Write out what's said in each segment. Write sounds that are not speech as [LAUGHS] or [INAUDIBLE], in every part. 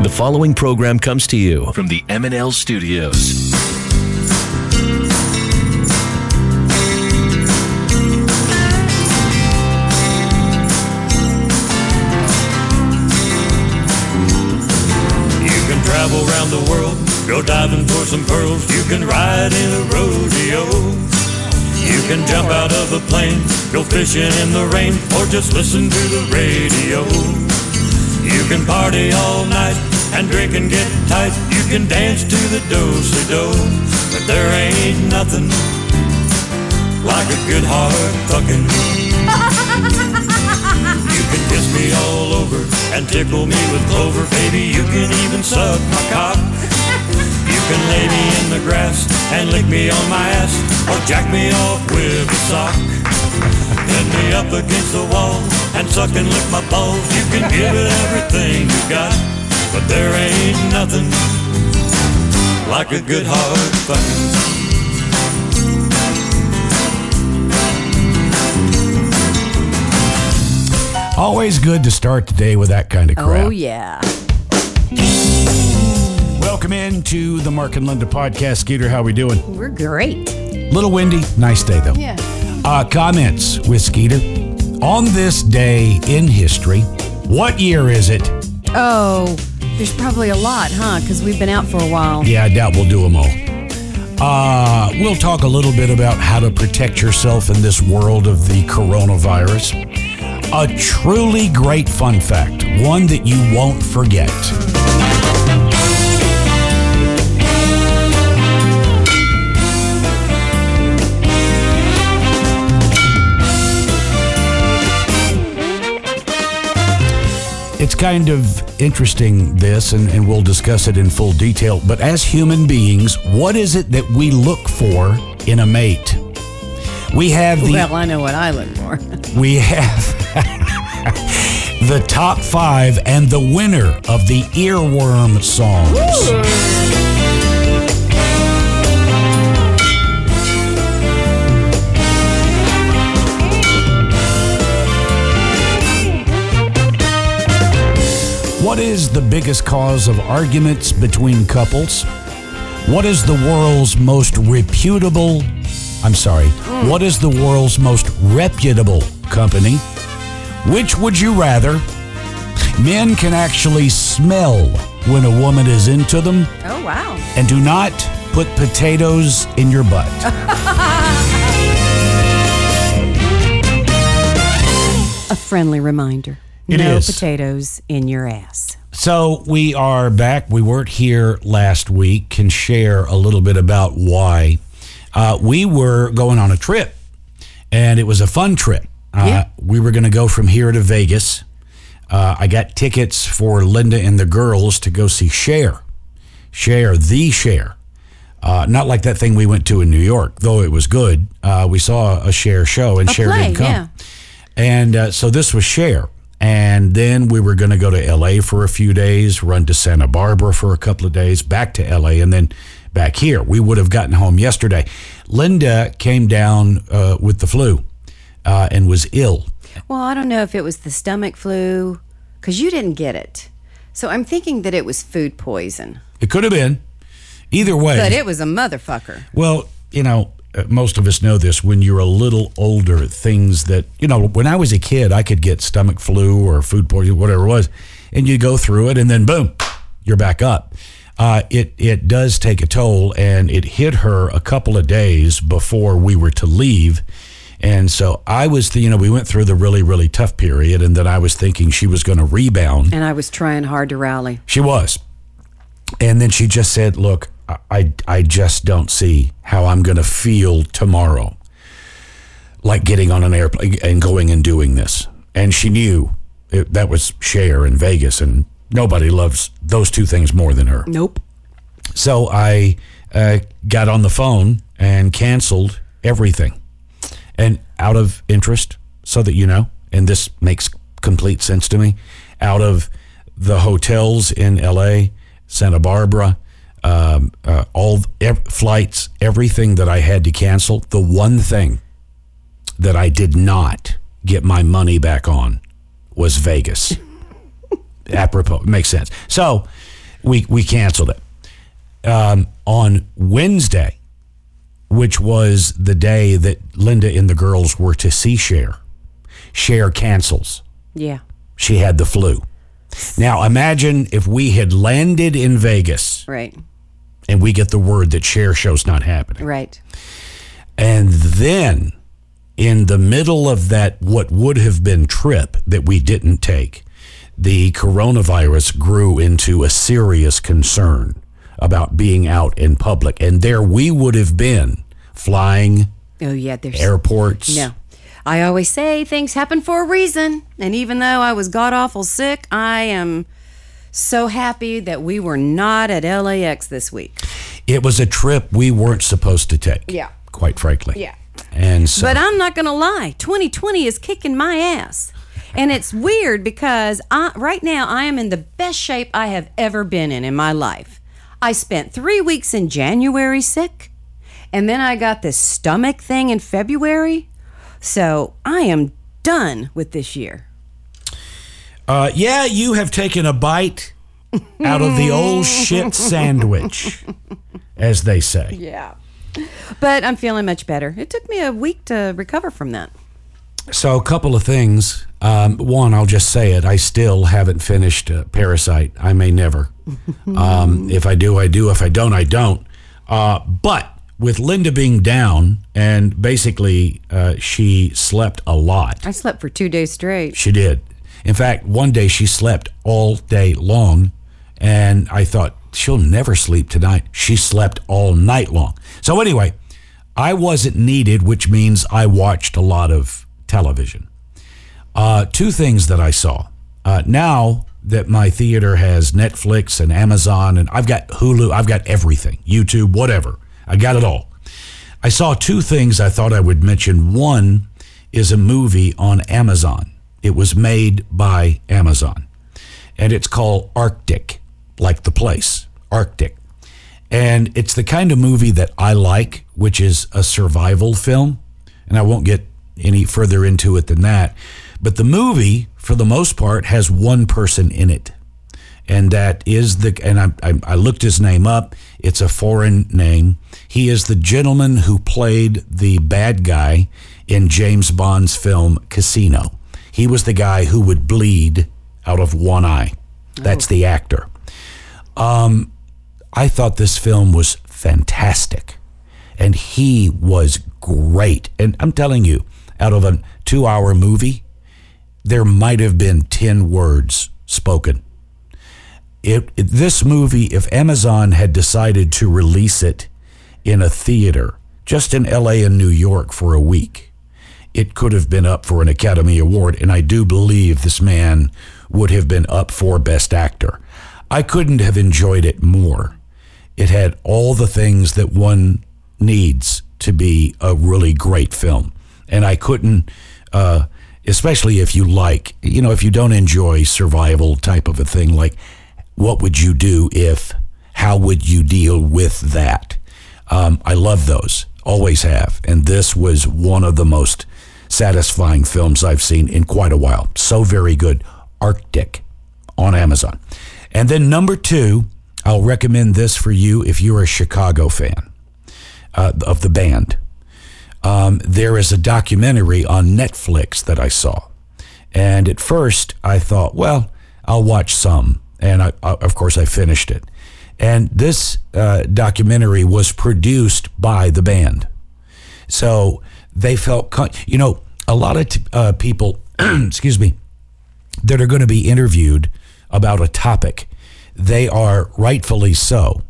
The following program comes to you from the M&L Studios. You can travel around the world, go diving for some pearls. You can ride in a rodeo. You can jump out of a plane, go fishing in the rain, or just listen to the radio. You can party all night and drink and get tight. You can dance to the do-si-do, but there ain't nothing like a good hard fucking. You can kiss me all over and tickle me with clover, baby. You can even suck my cock. You can lay me in the grass and lick me on my ass, or jack me off with a sock. Pin me up against the wall and suck and lick my balls. You can give it everything you got, but there ain't nothing like a good hard fucking. Always good to start the day with that kind of oh, crap. Oh, yeah. Welcome into the Mark and Linda podcast. Skeeter, how we doing? We're great. Little windy, nice day though. Yeah. Uh, comments with Skeeter. On this day in history, what year is it? Oh, there's probably a lot, huh? Because we've been out for a while. Yeah, I doubt we'll do them all. Uh, we'll talk a little bit about how to protect yourself in this world of the coronavirus. A truly great fun fact, one that you won't forget. It's kind of interesting, this, and, and we'll discuss it in full detail. But as human beings, what is it that we look for in a mate? We have the Well, I know what I look for. [LAUGHS] we have [LAUGHS] the top five and the winner of the earworm songs. What is the biggest cause of arguments between couples? What is the world's most reputable? I'm sorry. Mm. What is the world's most reputable company? Which would you rather? Men can actually smell when a woman is into them, Oh, wow. and do not put potatoes in your butt. [LAUGHS] A friendly reminder. It no is. potatoes in your ass. So we are back. We weren't here last week. Can share a little bit about why. Uh, we were going on a trip, and it was a fun trip. Uh, Yeah. We were going to go from here to Vegas. Uh, I got tickets for Linda and the girls to go see Cher. Cher, the Cher. Uh, not like that thing we went to in New York, though it was good. Uh, we saw a Cher show, and A Cher play, didn't come. yeah. And uh, so this was Cher. And then we were going to go to LA for a few days, run to Santa Barbara for a couple of days, back to LA, and then back here. We would have gotten home yesterday. Linda came down uh, with the flu uh, and was ill. Well, I don't know if it was the stomach flu, because you didn't get it. So I'm thinking that it was food poison. It could have been. Either way. But it was a motherfucker. Well, you know, most of us know this. When you're a little older, things that, you know, when I was a kid, I could get stomach flu or food poisoning, whatever it was, and you go through it and then boom, you're back up. Uh, it, it does take a toll, and it hit her a couple of days before we were to leave. And so I was, you know, we went through the really, really tough period, and then I was thinking she was going to rebound. And I was trying hard to rally. She was. And then she just said, Look, I, I, just don't see how I'm going to feel tomorrow like getting on an airplane and going and doing this. And she knew it, that was Cher in Vegas, and nobody loves those two things more than her. Nope. So I uh, got on the phone and canceled everything. And out of interest, so that you know, and this makes complete sense to me, out of the hotels in LA, Santa Barbara, um, uh, all ev- flights, everything that I had to cancel, the one thing that I did not get my money back on was Vegas. [LAUGHS] apropos. Makes sense. So we we canceled it um, on Wednesday, which was the day that Linda and the girls were to see Cher. Cher cancels. Yeah. She had the flu. Now imagine if we had landed in Vegas Right. And we get the word that Cher show's not happening. Right. And then in the middle of that, what would have been trip that we didn't take, the coronavirus grew into a serious concern about being out in public. And there we would have been flying Oh yeah. There's airports. no. I always say things happen for a reason, and even though I was god awful sick, I am so happy that we were not at LAX this week. It was a trip we weren't supposed to take. Yeah. Quite frankly. Yeah. And so But I'm not going to lie. 2020 is kicking my ass. And it's weird because I, right now I am in the best shape I have ever been in in my life. I spent three weeks in January sick, and then I got this stomach thing in February. So I am done with this year. Uh, yeah, you have taken a bite out of the old shit sandwich, as they say. Yeah. But I'm feeling much better. It took me a week to recover from that. So, a couple of things. Um, one, I'll just say it. I still haven't finished uh, Parasite. I may never. [LAUGHS] Um, if I do, I do. If I don't, I don't. Uh, but with Linda being down, and basically uh, she slept a lot. I slept for two days straight. She did. In fact, one day she slept all day long, and I thought she'll never sleep tonight. She slept all night long. So anyway, I wasn't needed, which means I watched a lot of television. Uh, two things that I saw. Uh, now that my theater has Netflix and Amazon, and I've got Hulu, I've got everything, YouTube, whatever. I got it all. I saw two things I thought I would mention. One is a movie on Amazon. It was made by Amazon, and it's called Arctic, like the place, Arctic. And it's the kind of movie that I like, which is a survival film. And I won't get any further into it than that. But the movie, for the most part, has one person in it. And that is the, and I, I, I looked his name up. It's a foreign name. He is the gentleman who played the bad guy in James Bond's film Casino. He was the guy who would bleed out of one eye. That's oh. the actor. Um, I thought this film was fantastic. And he was great. And I'm telling you, out of a two hour movie, there might have been 10 words spoken. It, it- this movie, if Amazon had decided to release it in a theater, just in LA and New York for a week, it could have been up for an Academy Award. And I do believe this man would have been up for Best Actor. I couldn't have enjoyed it more. It had all the things that one needs to be a really great film. And I couldn't, uh, especially if you like, you know, if you don't enjoy survival type of a thing, like what would you do if, how would you deal with that? Um, I love those, always have. And this was one of the most satisfying films I've seen in quite a while. So very good. Arctic on Amazon. And then number two, I'll recommend this for you if you're a Chicago fan uh, of the band. Um, there is a documentary on Netflix that I saw. And at first, I thought, well, I'll watch some. And I, I, of course, I finished it. And this uh, documentary was produced by the band. So they felt, you know, a lot of t- uh, people, [CLEARS THROAT] excuse me, that are going to be interviewed about a topic, they are rightfully so.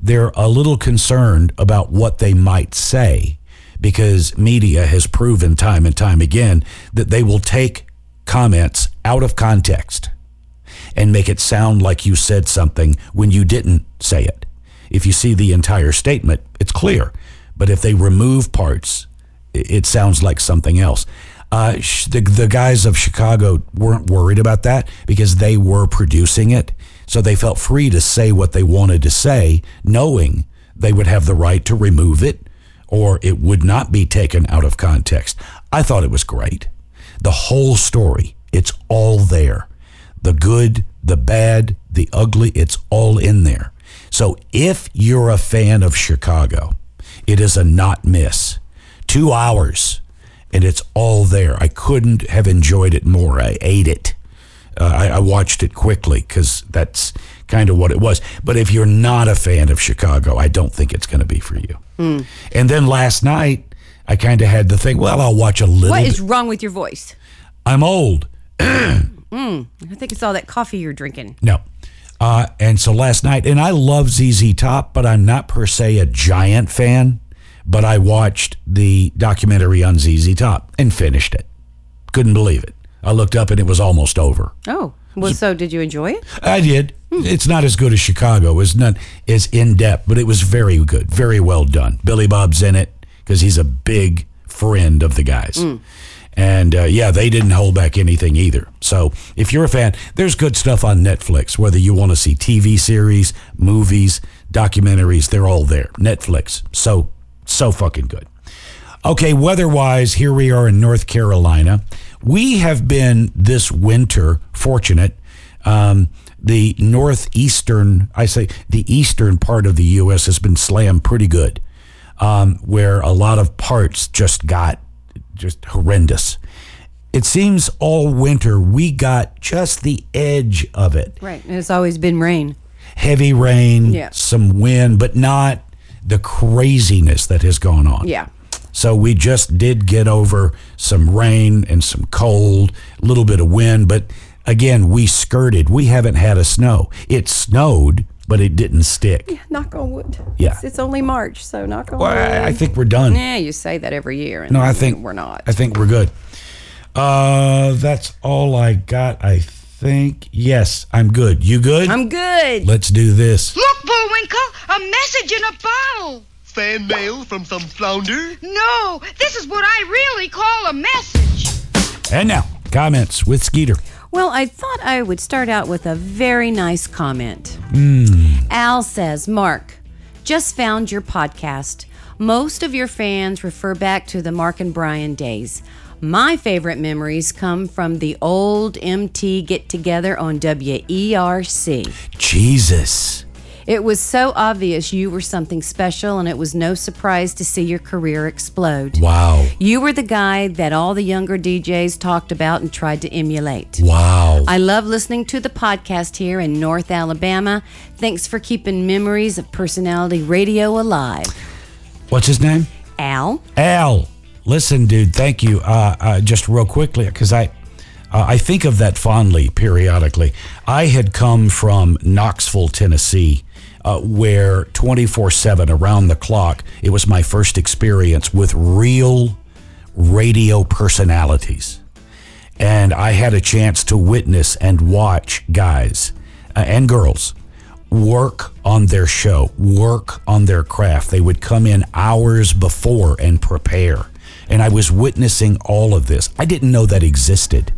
They're a little concerned about what they might say because media has proven time and time again that they will take comments out of context and make it sound like you said something when you didn't say it. If you see the entire statement, it's clear. But if they remove parts, it sounds like something else. Uh, the, the guys of Chicago weren't worried about that because they were producing it. So they felt free to say what they wanted to say, knowing they would have the right to remove it or it would not be taken out of context. I thought it was great. The whole story, it's all there. The good, the bad, the ugly, it's all in there. So if you're a fan of Chicago, it is a not miss. Two hours, and it's all there. I couldn't have enjoyed it more. I ate it. Uh, I, I watched it quickly because that's kind of what it was. But if you're not a fan of Chicago, I don't think it's going to be for you. And then last night, I kind of had to think, well, I'll watch a little. What is bit. wrong with your voice? I'm old. [CLEARS THROAT] I think it's all that coffee you're drinking. No. Uh, and so last night, and I love ZZ Top, but I'm not per se a giant fan. But I watched the documentary on ZZ Top and finished it. Couldn't believe it. I looked up and it was almost over. Oh, well, so did you enjoy it? I did. It's not as good as Chicago. It's not as in depth, but it was very good, very well done. Billy Bob's in it because he's a big friend of the guys. And uh, yeah, they didn't hold back anything either. So if you're a fan, there's good stuff on Netflix. Whether you want to see TV series, movies, documentaries, they're all there. Netflix. So, so fucking good. Okay, weather wise, here we are in North Carolina. We have been this winter fortunate. Um, the northeastern, I say the eastern part of the U.S. has been slammed pretty good, um, where a lot of parts just got just horrendous. It seems all winter we got just the edge of it Right. And it's always been rain. heavy rain, Yeah. some wind, but not the craziness that has gone on. Yeah. So we just did get over some rain and some cold, a little bit of wind, but again, we skirted. We haven't had a snow. It snowed, but it didn't stick. Yeah, Knock on wood. Yeah. It's, it's only March, so knock on Well, wood. I, I think we're done. yeah, you say that every year. And No, I think we're not. I think we're good. Uh, that's all I got. I think. Yes, I'm good. You good? I'm good. Let's do this. Look, Bullwinkle, a message in a bottle. Fan mail from some flounder? No, this is what I really call a message. And now, comments with Skeeter. Well, I thought I would start out with a very nice comment. Hmm. Al says, Mark, just found your podcast. Most of your fans refer back to the Mark and Brian days. My favorite memories come from the old MT get together on WERC. Jesus. It was so obvious you were something special, and it was no surprise to see your career explode. Wow. You were the guy that all the younger DJs talked about and tried to emulate. Wow. I love listening to the podcast here in North Alabama. Thanks for keeping memories of personality radio alive. What's his name? Al? Al. Listen, dude. Thank you. Uh, uh, just real quickly, because I, uh, I think of that fondly periodically. I had come from Knoxville, Tennessee, uh, where twenty four seven around the clock. It was my first experience with real radio personalities. and I had a chance to witness and watch guys uh, and girls work on their show, work on their craft. They would come in hours before and prepare. And I was witnessing all of this. I didn't know that existed.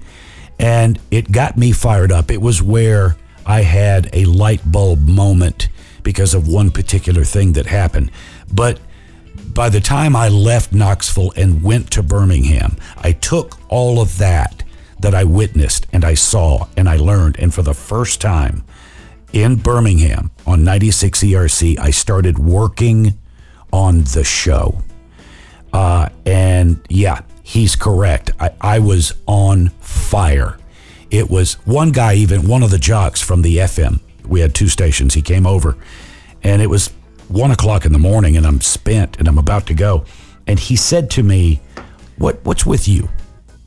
And it got me fired up. It was where I had a light bulb moment because of one particular thing that happened. But by the time I left Knoxville and went to Birmingham, I took all of that that I witnessed and I saw and I learned. And for the first time in Birmingham on 96 ERC, I started working on the show. Uh, and yeah, he's correct. I, I was on fire. It was one guy, even one of the jocks from the FM. We had two stations. He came over, and it was one o'clock in the morning, and I'm spent, and I'm about to go. And he said to me, "What What's with you?"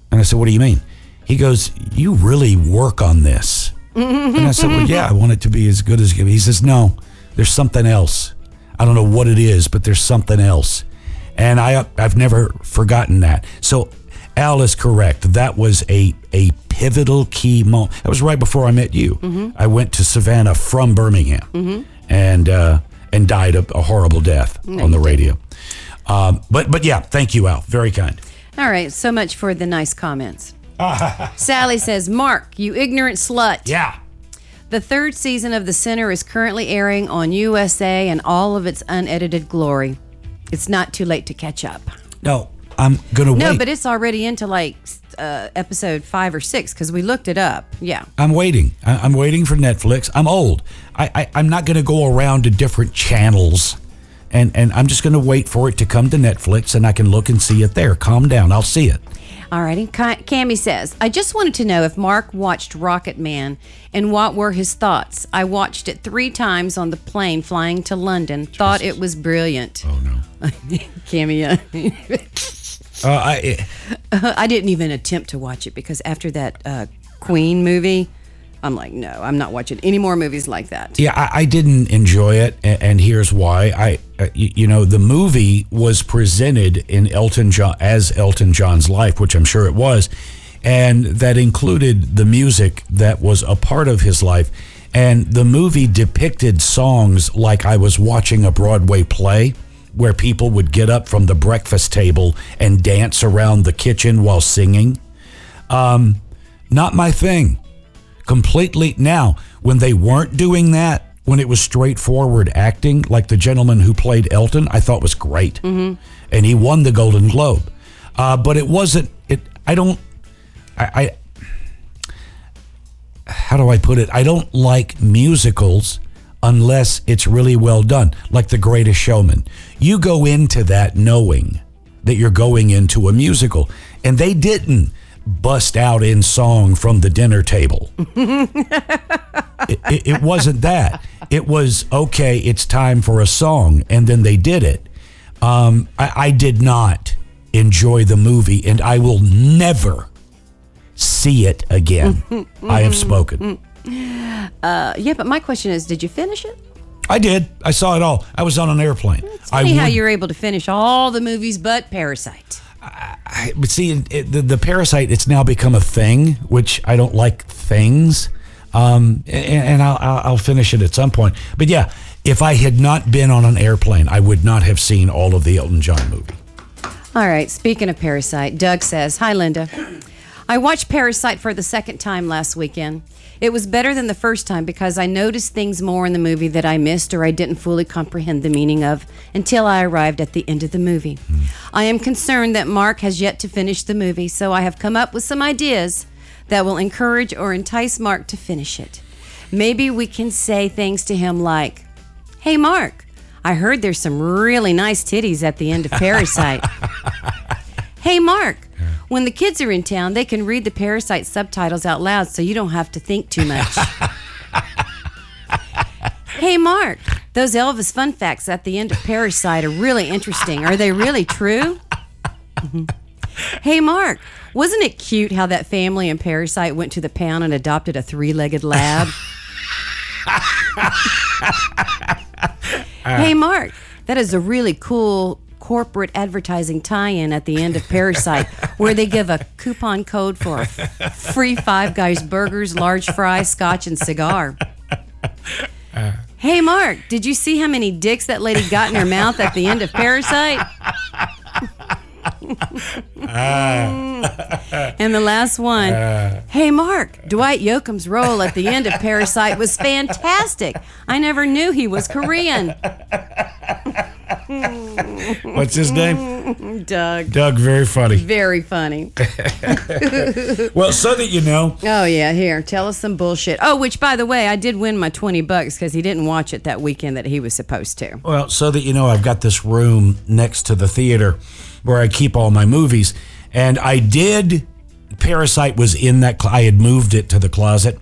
And I said, "What do you mean?" He goes, "You really work on this." and I said, "Well, yeah, I want it to be as good as." You." He says, "No, there's something else. I don't know what it is, but there's something else." And I I've never forgotten that. So Al is correct. That was a a pivotal key moment. That was right before I met you. I went to Savannah from Birmingham, and uh, and died a, a horrible death on the radio. Um, but but yeah, thank you, Al. Very kind. All right, so much for the nice comments. [LAUGHS] Sally says, Mark, you ignorant slut. Yeah. The third season of The Sinner is currently airing on USA in all of its unedited glory. It's not too late to catch up. No, I'm gonna No, wait. No, but it's already into like uh, episode five or six because we looked it up. Yeah. I'm waiting. I- I'm waiting for Netflix. I'm old. I, I I'm not going to go around to different channels, and and I'm just going to wait for it to come to Netflix, and I can look and see it there. Calm down. I'll see it. All righty. Ca- Cammy says, I just wanted to know if Mark watched Rocket Man and what were his thoughts. I watched it three times on the plane flying to London. Thought it was brilliant. Oh no. [LAUGHS] Cammy, uh, Uh, I [LAUGHS] I didn't even attempt to watch it because after that uh, Queen movie, I'm like, no, I'm not watching any more movies like that. Yeah, I, I didn't enjoy it, and, and here's why. I, uh, you, you know, the movie was presented in Elton John as Elton John's life, which I'm sure it was, and that included the music that was a part of his life. And the movie depicted songs like I was watching a Broadway play where people would get up from the breakfast table and dance around the kitchen while singing. Um, not my thing completely. Now when they weren't doing that when it was straightforward acting like the gentleman who played elton i thought was great. And he won the golden globe. Uh, but it wasn't it i don't I, I how do i put it? I don't like musicals unless it's really well done like the greatest showman. You go into that knowing that you're going into a musical and they didn't bust out in song from the dinner table [LAUGHS] it, it, it wasn't that. It was okay. It's time for a song, and then they did it. Um, I, I did not enjoy the movie, and I will never see it again. [LAUGHS] I have spoken. Uh, yeah, but my question is, did you finish it? I did. I saw it all. I was on an airplane. It's I funny how you're able to finish all the movies but Parasite. I, but see, it, the, the parasite, it's now become a thing, which I don't like things. Um, and, and I'll I'll finish it at some point. But yeah, if I had not been on an airplane, I would not have seen all of the Elton John movie. All right, speaking of Parasite, Doug says, Hi, Linda. I watched Parasite for the second time last weekend. It was better than the first time because I noticed things more in the movie that I missed or I didn't fully comprehend the meaning of until I arrived at the end of the movie. I am concerned that Mark has yet to finish the movie, so I have come up with some ideas that will encourage or entice Mark to finish it. Maybe we can say things to him like, Hey, Mark, I heard there's some really nice titties at the end of [LAUGHS] Parasite. hey, Mark, when the kids are in town, they can read the Parasite subtitles out loud so you don't have to think too much. [LAUGHS] hey, Mark, those Elvis fun facts at the end of Parasite are really interesting. Are they really true? Mm-hmm. hey, Mark, wasn't it cute how that family in Parasite went to the pound and adopted a three legged lab? [LAUGHS] hey, Mark, that is a really cool corporate advertising tie-in at the end of Parasite, where they give a coupon code for free Five Guys burgers, large fry, scotch, and cigar. Hey, Mark, did you see how many dicks that lady got in her mouth at the end of Parasite? Ah. and the last one. Ah. hey, Mark, Dwight Yoakam's role at the end of Parasite was fantastic. I never knew he was Korean. [LAUGHS] What's his name? Doug. Doug, very funny. Very funny. [LAUGHS] Well, so that you know, Oh yeah, here, tell us some bullshit. Oh, which by the way, I did win my twenty bucks because he didn't watch it that weekend that he was supposed to. well, so that you know, I've got this room next to the theater where I keep all my movies, and I did. Parasite was in that. Cl- I had moved it to the closet.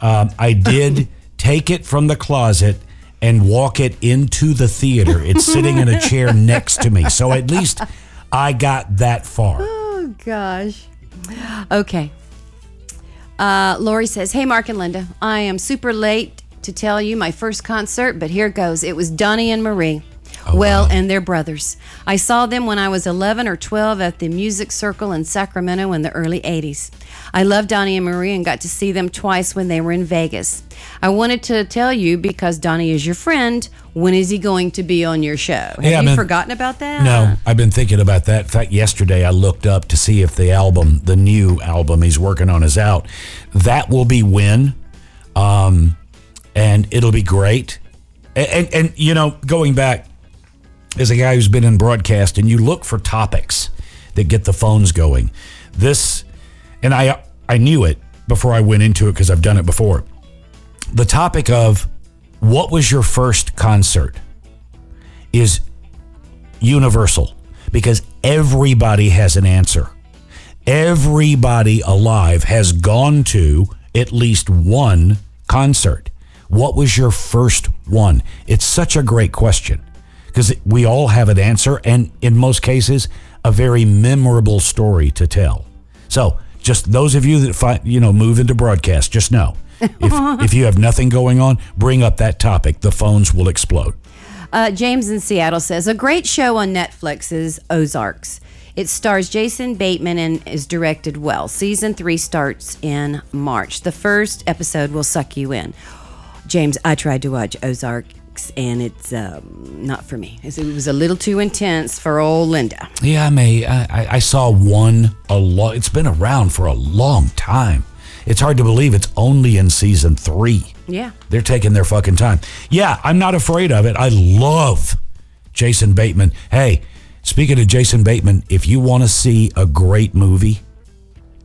Um, I did [LAUGHS] take it from the closet and walk it into the theater. It's sitting in a [LAUGHS] chair next to me, so at least I got that far. Oh gosh. Okay. Uh, Lori says, "Hey, Mark and Linda, I am super late to tell you my first concert, but here goes. It was Donnie and Marie." well, and their brothers. I saw them when I was 11 or 12 at the Music Circle in Sacramento in the early 80s. I love Donnie and Marie and got to see them twice when they were in Vegas. I wanted to tell you because Donnie is your friend. When is he going to be on your show? Have Yeah, you man. forgotten about that? No, I've been thinking about that. In fact, yesterday I looked up to see if the album, the new album he's working on, is out. That will be when, um, and it'll be great. And, and, and you know, going back as a guy who's been in broadcast, and you look for topics that get the phones going. This and I I knew it before I went into it because I've done it before. The topic of what was your first concert is universal because everybody has an answer. Everybody alive has gone to at least one concert. What was your first one? It's such a great question because we all have an answer and in most cases a very memorable story to tell. So, just those of you that find, you know move into broadcast, just know if [LAUGHS] if you have nothing going on, bring up that topic. The phones will explode. Uh, James in Seattle says a great show on Netflix is Ozarks. It stars Jason Bateman and is directed well. Season three starts in March. The first episode will suck you in. James, I tried to watch Ozarks and it's um, not for me. It was a little too intense for old Linda. Yeah, I may. I, I- I saw one a lot. It's been around for a long time. It's hard to believe it's only in season three. Yeah. They're taking their fucking time. Yeah, I'm not afraid of it. I love Jason Bateman. Hey, speaking of Jason Bateman, if you want to see a great movie,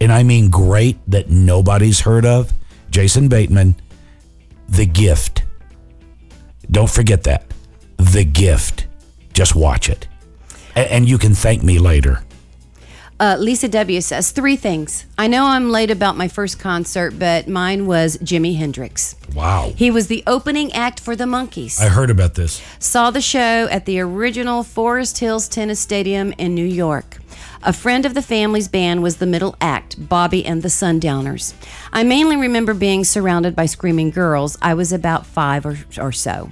and I mean great that nobody's heard of, Jason Bateman, The Gift. Don't forget that. The Gift. Just watch it. A- And you can thank me later. Uh, Lisa W says three things. I know I'm late about my first concert, but mine was Jimi Hendrix. Wow. He was the opening act for the Monkees. I heard about this. Saw the show at the original Forest Hills Tennis Stadium in New York. A friend of the family's band was the middle act, Bobby and the Sundowners. I mainly remember being surrounded by screaming girls. I was about five or, or so.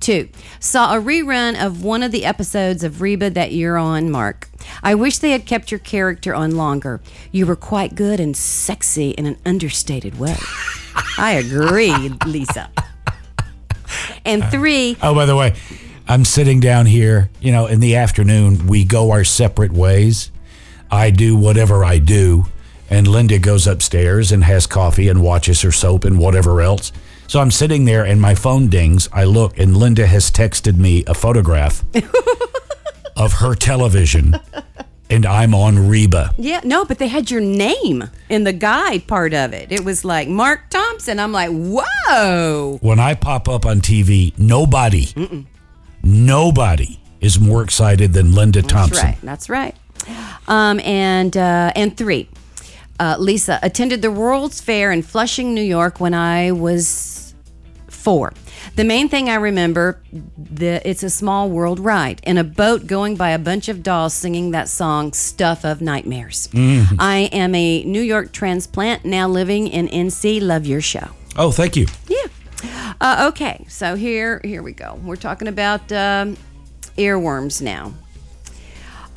Two, saw a rerun of one of the episodes of Reba that you're on, Mark. I wish they had kept your character on longer. You were quite good and sexy in an understated way. [LAUGHS] I agree, Lisa. And uh, three, Oh, by the way, I'm sitting down here, you know, in the afternoon, we go our separate ways. I do whatever I do, and Linda goes upstairs and has coffee and watches her soap and whatever else. So I'm sitting there and my phone dings. I look, and Linda has texted me a photograph [LAUGHS] of her television, and I'm on Reba. Yeah, no, but they had your name in the guide part of it. It was like Mark Thompson. I'm like, whoa. When I pop up on TV, nobody, nobody is more excited than Linda Thompson. That's right. That's right. Um, and uh, and three, uh, Lisa attended the World's Fair in Flushing, New York, when I was four. The main thing I remember, the it's a small world ride in a boat going by a bunch of dolls singing that song "Stuff of Nightmares." I am a New York transplant now living in NC. Love your show. Oh, thank you. Yeah. Uh, okay, so here here we go. We're talking about um, earworms now.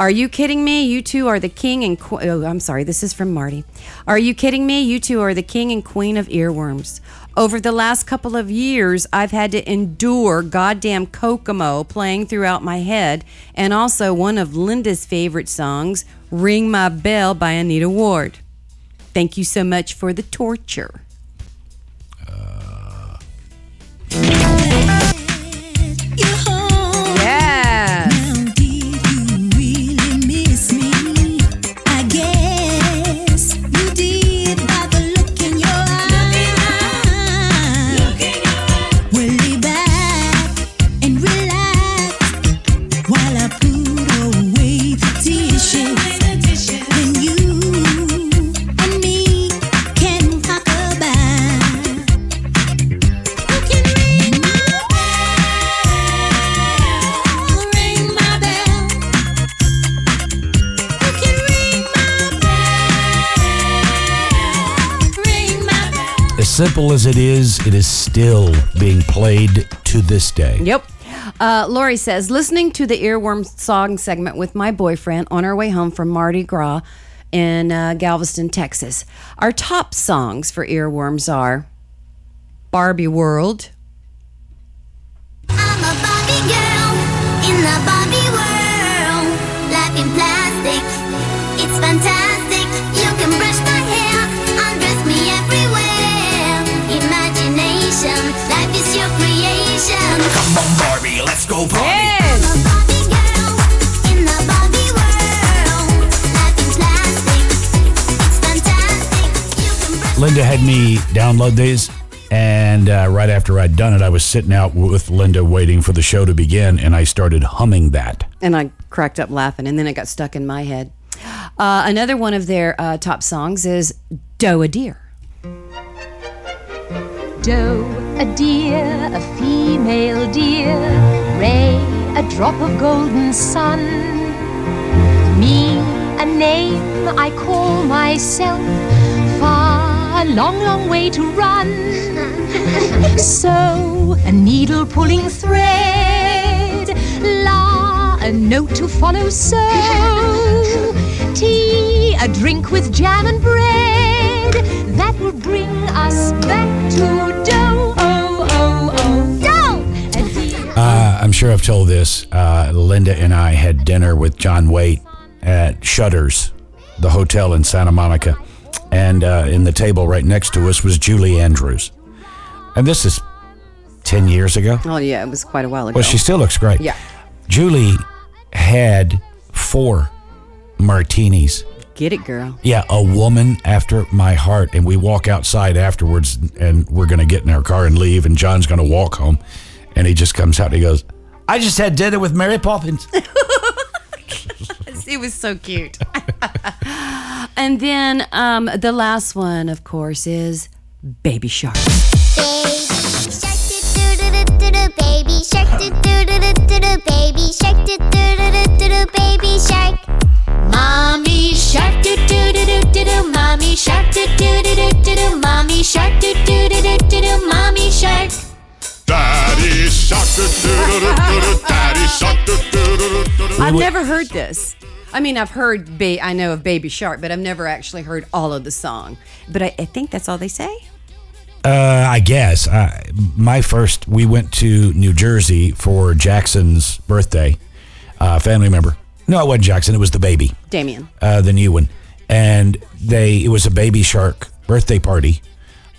Are you kidding me? You two are the king and que- oh, I'm sorry. This is from Marty. Are you kidding me? You two are the king and queen of earworms. Over the last couple of years, I've had to endure goddamn Kokomo playing throughout my head, and also one of Linda's favorite songs, "Ring My Bell" by Anita Ward. Thank you so much for the torture. Yes. Simple as it is, it is still being played to this day. Yep. Uh, Lori says, listening to the earworm song segment with my boyfriend on our way home from Mardi Gras in uh, Galveston, Texas. Our top songs for earworms are Barbie World, in plastic, it's fantastic. had me download these. And uh, right after I'd done it, I was sitting out with Linda waiting for the show to begin, and I started humming that. And I cracked up laughing, and then it got stuck in my head. Uh, another one of their uh, top songs is Doe a Deer. Doe, a deer, a female deer, Ray, a drop of golden sun. Me, a name I call myself, far, a long, long way to run. [LAUGHS] so, a needle pulling thread, la, a note to follow, so, [LAUGHS] tea, a drink with jam and bread, that will bring us back to dough, I'm sure I've told this. Uh, Linda and I had dinner with John Waite at Shutters, the hotel in Santa Monica. And uh, in the table right next to us was Julie Andrews. And this is 10 years ago. Oh, yeah, it was quite a while ago. Well, she still looks great. Yeah. Julie had four martinis. Get it, girl. Yeah, a woman after my heart. And we walk outside afterwards and we're going to get in our car and leave. And John's going to walk home. And he just comes out and he goes, I just had dinner with Mary Poppins. It was so cute. and then um, the last one, of course, is Baby Shark. Baby shark, do do do do do do. Baby shark, do do do do do do. Baby shark. Mommy shark, do do do do do do. Mommy shark, do do do do do do. Mommy shark, do do do do do do. Mommy shark. Daddy shark, do do do do do do. Daddy shark, do do do do. I've never heard this. I mean, I've heard, ba- I know of Baby Shark, but I've never actually heard all of the song. But I, I think that's all they say. Uh, I guess. Uh, my first, we went to New Jersey for Jackson's birthday, uh, family member. No, it wasn't Jackson. It was the baby, Damien. uh, the new one. And they, it was a baby shark birthday party.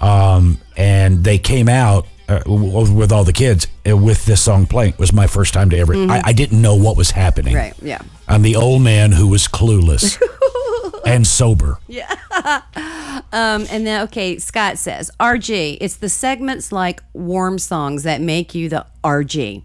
Um, and they came out uh, with all the kids uh, with this song playing. It was my first time to ever, I, I didn't know what was happening. Right, yeah. I'm the old man who was clueless [LAUGHS] and sober. Yeah. [LAUGHS] um, and then, okay, Scott says, RG, it's the segments like warm songs that make you the RG.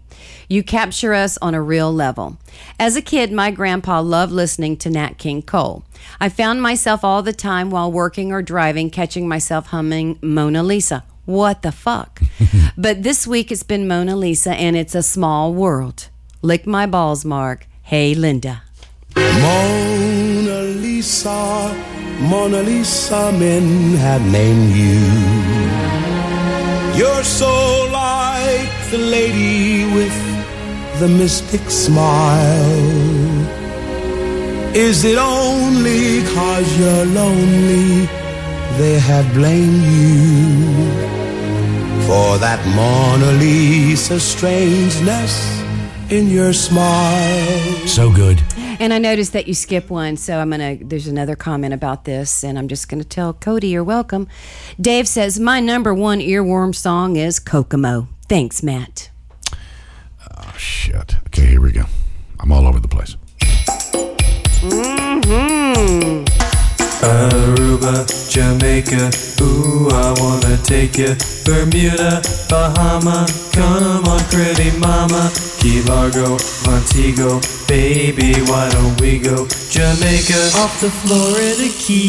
You capture us on a real level. As a kid, my grandpa loved listening to Nat King Cole. I found myself all the time while working or driving, catching myself humming Mona Lisa. What the fuck? [LAUGHS] but this week it's been Mona Lisa and it's a small world. Lick my balls, Mark. Hey, Linda. Mona Lisa, Mona Lisa, men have named you. You're so like the lady with the mystic smile. Is it only cause you're lonely they have blamed you for that Mona Lisa strangeness in your smile? So good. And I noticed that you skip one, so I'm gonna. There's another comment about this, and I'm just gonna tell Cody you're welcome. Dave says my number one earworm song is Kokomo. Thanks, Matt. Oh, shit. Okay, here we go. I'm all over the place. Mm-hmm. Aruba, Jamaica, ooh, I wanna take you. Bermuda, Bahama, come on, pretty mama. Key Largo, Montego, baby, why don't we go? Jamaica, off the Florida Keys.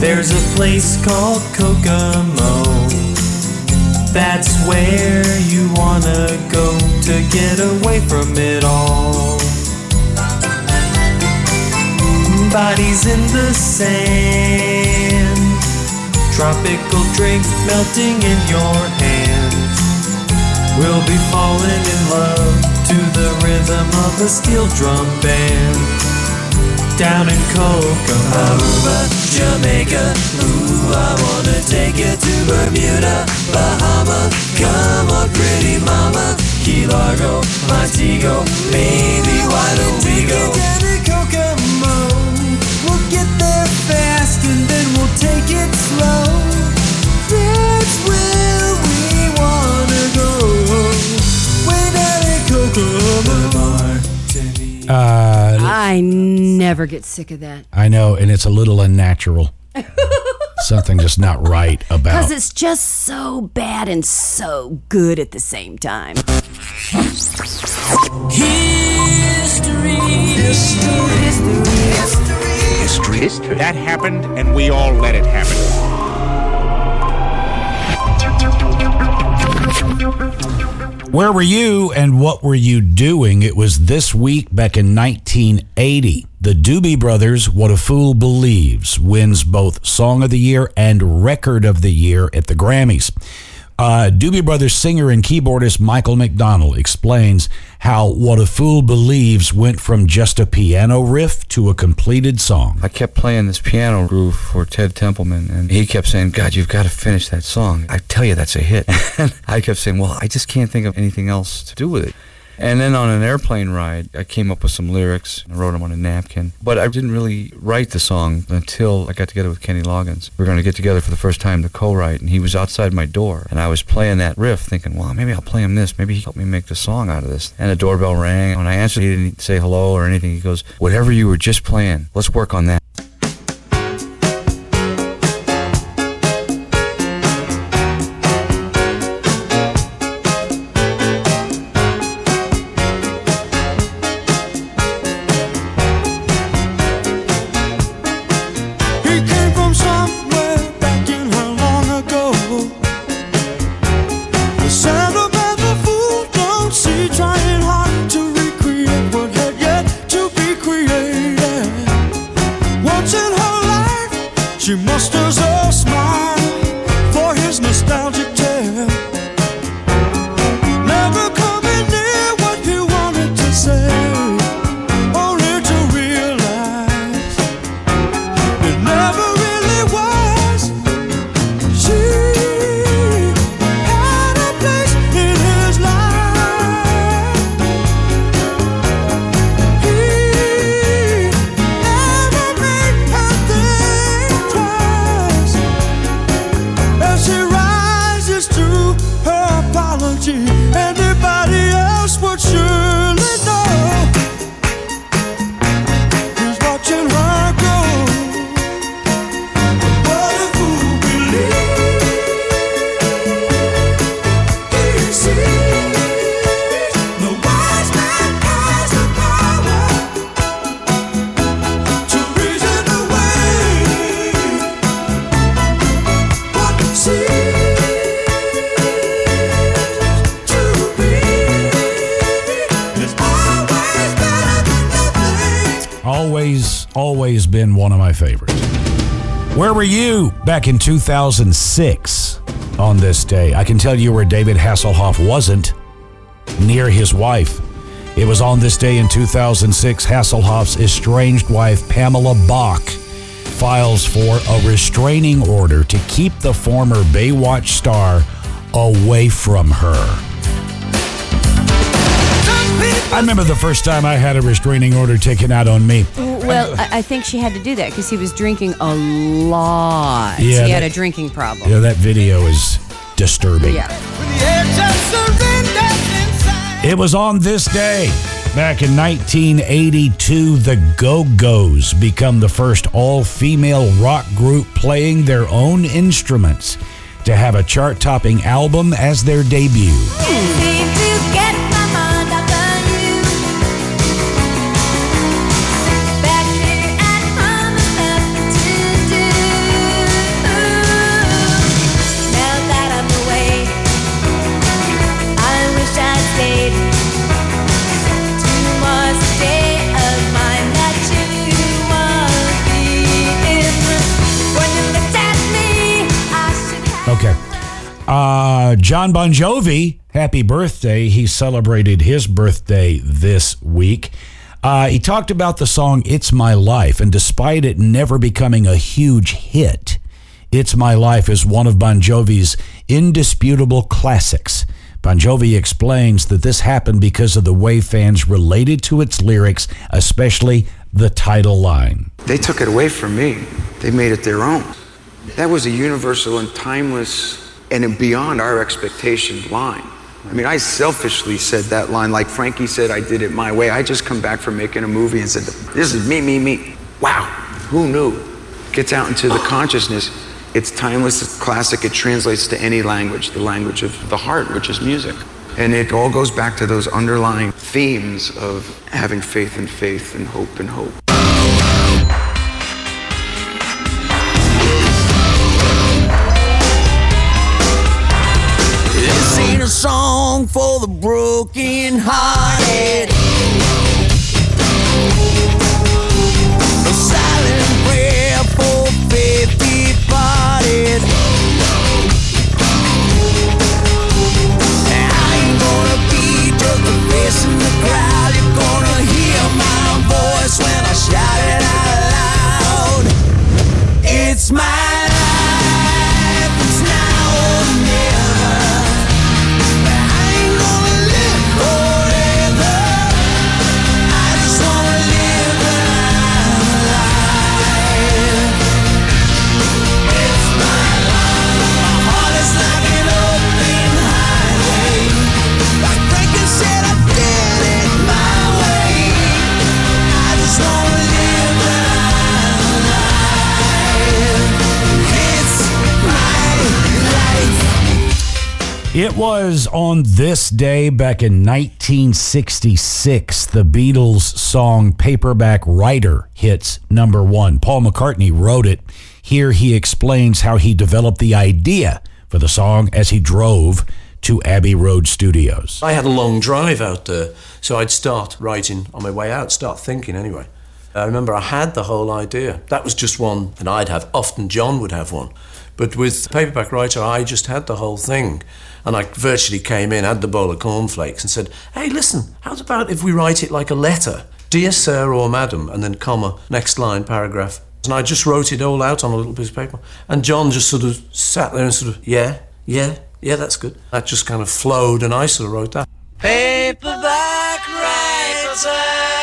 There's a place called Kokomo. That's where you wanna go to get away from it all. Bodies in the sand, tropical drink melting in your hand. We'll be falling in love to the rhythm of a steel drum band. Down in Kokomo, Jamaica. Ooh, I wanna take you to Bermuda, Bahama. Come on, pretty mama. Key Largo, Montego, baby, why don't we go? Get there fast and then we'll take it slow. That's where we wanna go. Way down in Kokomo. Uh, I never get sick of that. I know, and it's a little unnatural. [LAUGHS] Something just not right about. Because it's just so bad and so good at the same time. History. History. That happened, and we all let it happen. Where were you and what were you doing? It was this week back in 1980. The Doobie Brothers, What a Fool Believes, wins both Song of the Year and Record of the Year at the Grammys. Uh, Doobie Brothers singer and keyboardist Michael McDonald explains how What a Fool Believes went from just a piano riff to a completed song. I kept playing this piano groove for Ted Templeman, and he kept saying, God, you've got to finish that song. I tell you, that's a hit. [LAUGHS] I kept saying, Well, I just can't think of anything else to do with it. And then on an airplane ride, I came up with some lyrics. I wrote them on a napkin. But I didn't really write the song until I got together with Kenny Loggins. We were going to get together for the first time to co-write, and he was outside my door. And I was playing that riff, thinking, well, maybe I'll play him this. Maybe he helped me make the song out of this. And the doorbell rang. And when I answered, he didn't say hello or anything. He goes, whatever you were just playing, let's work on that. Back in 2006 on this day? I can tell you where David Hasselhoff wasn't near his wife. It was on this day in 2006, Hasselhoff's estranged wife, Pamela Bach, files for a restraining order to keep the former Baywatch star away from her. I remember the first time I had a restraining order taken out on me. Well, I, I think she had to do that because he was drinking a lot. Yeah, he had that- a drinking problem. Yeah, that video is disturbing. Yeah. It was on this day, back in 1982, the Go Go's become the first all female rock group playing their own instruments to have a chart topping album as their debut. Jon Bon Jovi, happy birthday. He celebrated his birthday this week. Uh, he talked about the song It's My Life, and despite it never becoming a huge hit, It's My Life is one of Bon Jovi's indisputable classics. Bon Jovi explains that this happened because of the way fans related to its lyrics, especially the title line. They took it away from me. They made it their own. That was a universal and timeless and beyond our expectation line. I mean, I selfishly said that line, like Frankie said, I did it my way. I just come back from making a movie and said, This is me, me, me. Wow, who knew? Gets out into the consciousness. It's timeless, it's classic, it translates to any language, the language of the heart, which is music. And it all goes back to those underlying themes of having faith and faith and hope and hope. Song for the broken hearted. A silent prayer for. I ain't gonna be just a face in the crowd. You're gonna hear my voice when I shout it It was on this day back in 1966, the Beatles song Paperback Writer hits number one. Paul McCartney wrote it. Here he explains how he developed the idea for the song as he drove to Abbey Road Studios. I had a long drive out there, so I'd start writing on my way out, start thinking anyway. I remember I had the whole idea. That was just one that I'd have. Often John would have one. But with Paperback Writer, I just had the whole thing. And I virtually came in, had the bowl of cornflakes, and said, Hey, listen, how's about if we write it like a letter? Dear Sir or Madam, and then comma, next line, paragraph. And I just wrote it all out on a little piece of paper. And John just sort of sat there and sort of, yeah, yeah, yeah, that's good. That just kind of flowed, and I sort of wrote that. Paperback Yes,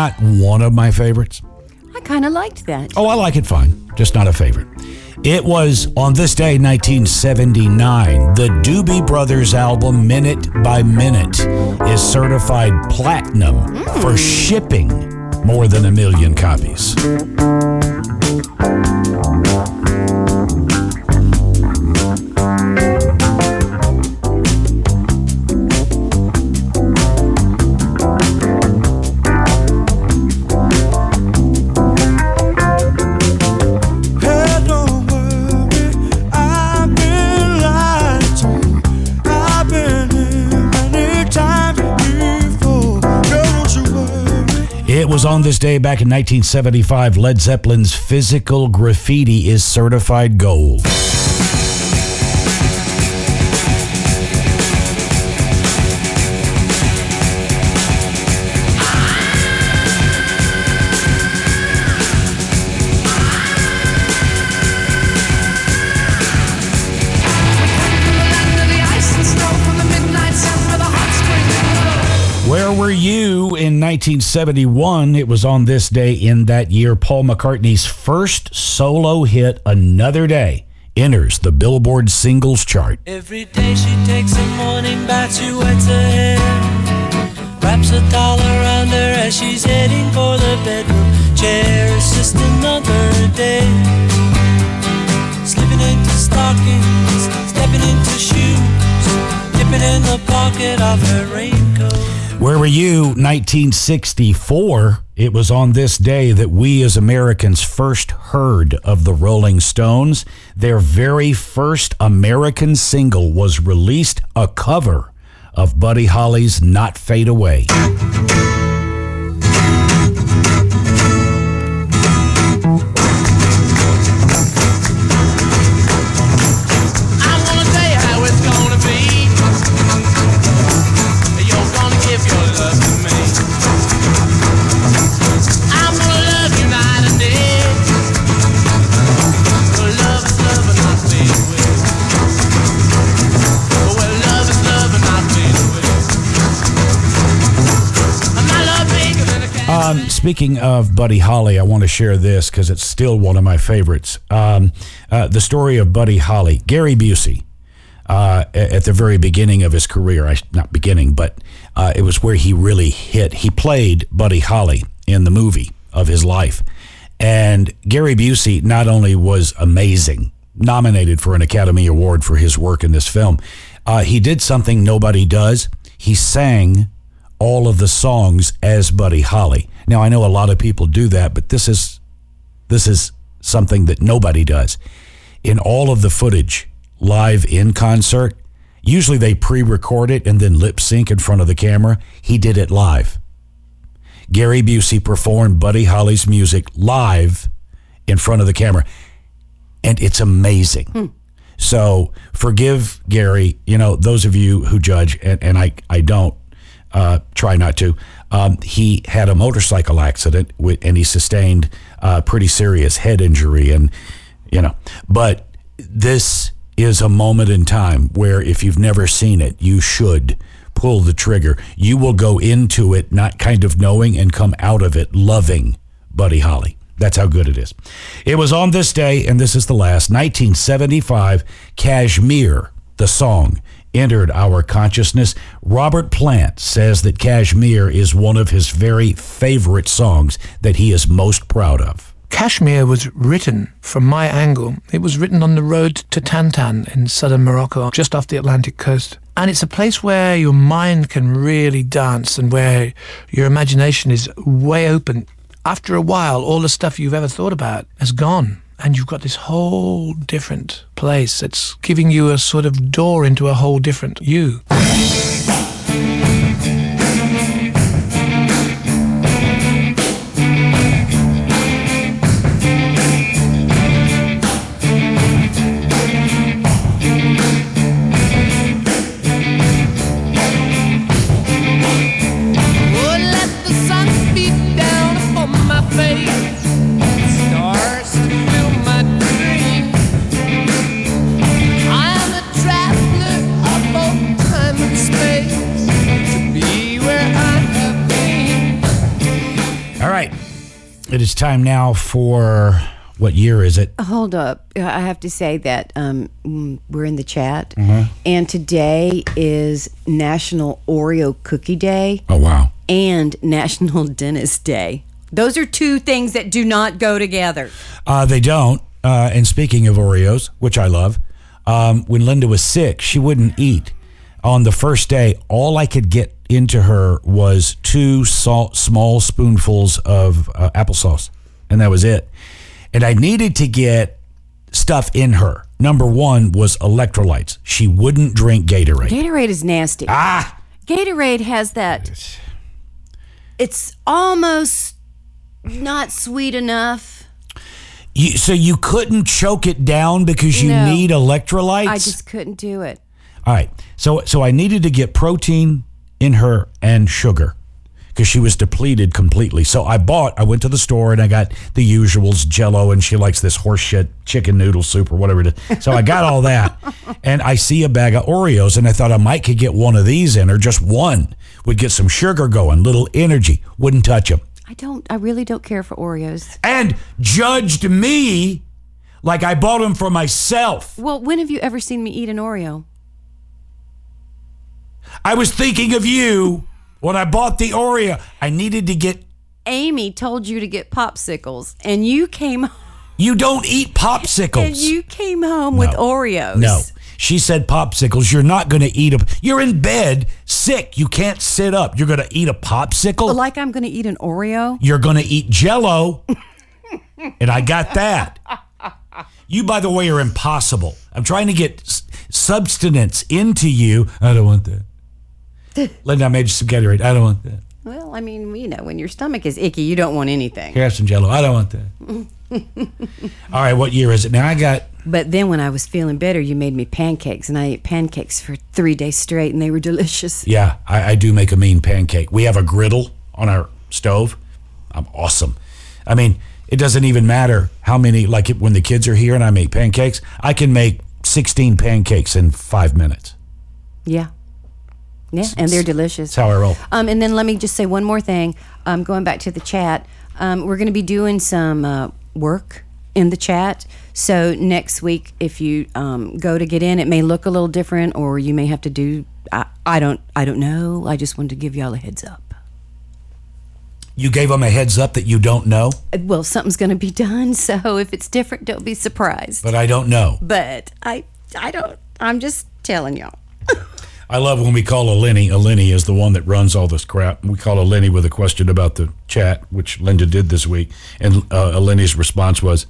not one of my favorites. I kind of liked that. Oh, I like it fine, just not a favorite. It was on this day, 1979, the Doobie Brothers album Minute by Minute is certified platinum for hmm. shipping more than a million copies. On this day back in 1975, Led Zeppelin's Physical Graffiti is certified gold. 1971? It was on this day in that year Paul McCartney's first solo hit, Another Day, enters the Billboard singles chart. Every day she takes a morning bath, she wets her hair. Wraps a towel around her as she's heading for the bedroom chair. It's just another day. Slipping into stockings, stepping into shoes, dipping in the pocket of her raincoat. Where were you 1964? It was on this day that we as Americans first heard of the Rolling Stones. Their very first American single was released a cover of Buddy Holly's Not Fade Away. Speaking of Buddy Holly, I want to share this because it's still one of my favorites. Um, uh, the story of Buddy Holly, Gary Busey, uh, at the very beginning of his career, not beginning, but uh, it was where he really hit. He played Buddy Holly in the movie of his life. And Gary Busey not only was amazing, nominated for an Academy Award for his work in this film, uh, he did something nobody does. He sang all of the songs as Buddy Holly. Now I know a lot of people do that, but this is this is something that nobody does. In all of the footage live in concert, usually they pre-record it and then lip sync in front of the camera. He did it live. Gary Busey performed Buddy Holly's music live in front of the camera, and it's amazing. So forgive Gary. You know those of you who judge, and, and I I don't uh, try not to. Um, he had a motorcycle accident with, and he sustained a pretty serious head injury, and you know. But this is a moment in time where if you've never seen it, you should pull the trigger. You will go into it not kind of knowing and come out of it loving Buddy Holly. That's how good it is. It was on this day, and this is the last, 1975, Kashmir, the song, entered our consciousness. Robert Plant says that Kashmir is one of his very favorite songs that he is most proud of. Kashmir was written from my angle. It was written on the road to Tantan in southern Morocco, just off the Atlantic coast. And it's a place where your mind can really dance and where your imagination is way open. After a while, all the stuff you've ever thought about has gone. And you've got this whole different place that's giving you a sort of door into a whole different you. It is time now for what year is it? Hold up. I have to say that um, mm, we're in the chat, Mhm. and today is National Oreo Cookie Day Oh, wow. and National [LAUGHS] Dentist Day. Those are two things that do not go together. Uh, they don't. Uh, and speaking of Oreos, which I love, um, when Linda was sick, she wouldn't eat. On the first day, all I could get into her was two salt, small spoonfuls of uh, applesauce, and that was it. And I needed to get stuff in her. Number one was electrolytes. She wouldn't drink Gatorade. Gatorade is nasty. Ah! Gatorade has that. It's almost not sweet enough. You, so you couldn't choke it down because you No. need electrolytes. I just couldn't do it. All right. So so I needed to get protein in her and sugar because she was depleted completely. So I bought, I went to the store and I got the usuals, jello, and she likes this horseshit chicken noodle soup or whatever it is. So I got all that. [LAUGHS] And I see a bag of Oreos and I thought I might could get one of these in her, just one would get some sugar going, little energy, wouldn't touch them. I don't. I really don't care for Oreos. And judged me like I bought them for myself. Well, when have you ever seen me eat an Oreo? I was thinking of you when I bought the Oreo. I needed to get Amy told you to get popsicles, and you came. You don't eat popsicles. And you came home with Oreos. No. She said popsicles. You're not going to eat them. You're in bed, sick. You can't sit up. You're going to eat a popsicle. Like I'm going to eat an Oreo. You're going to eat jello. and I got that. You, by the way, are impossible. I'm trying to get s- substance into you. I don't want that. [LAUGHS] Linda, I made you some Gatorade. I don't want that. Well, I mean, you know, when your stomach is icky, you don't want anything. Here, have some Jello. I don't want that. [LAUGHS] All right, what year is it now? I got But then when I was feeling better, you made me pancakes, and I ate pancakes for three days straight, and they were delicious. Yeah, I, I do make a mean pancake. We have a griddle on our stove. I'm awesome. I mean, it doesn't even matter how many, like when the kids are here and I make pancakes, I can make 16 pancakes in five minutes. Yeah. Yeah, and they're delicious. That's how I roll. Um, and then let me just say one more thing. Um, going back to the chat, um, we're going to be doing some uh, work in the chat. So next week, if you um, go to get in, it may look a little different, or you may have to do. I, I don't. I don't know. I just wanted to give y'all a heads up. You gave them a heads up that you don't know, Well, something's going to be done. [LAUGHS] So if it's different, don't be surprised. but I don't know. But I, I don't. I'm just telling y'all. [LAUGHS] I love when we call a Lenny. A Lenny is the one that runs all this crap. We call a Lenny with a question about the chat, which Linda did this week, and uh, a Lenny's response was,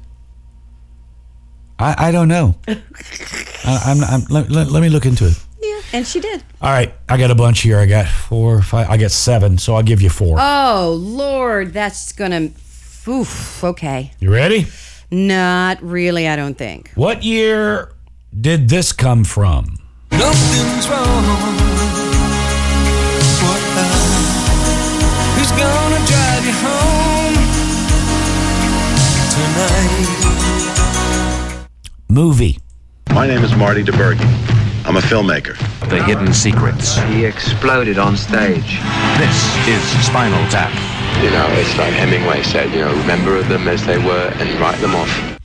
"I, I don't know. [LAUGHS] I, I'm, I'm let, let, let me look into it." Yeah, and she did. All right, I got a bunch here. I got four, five. I got seven, so I'll give you four. Oh Lord, that's gonna. Oof. Okay. you ready? Not really. I don't think. What year did this come from? Nothing's wrong. What uh, Who's gonna drive you home tonight? Movie. My name is Marty DiBergi. I'm a filmmaker. The Hidden Secrets. He exploded on stage. This is Spinal Tap. You know, it's like Hemingway said, you know, remember them as they were and write them off.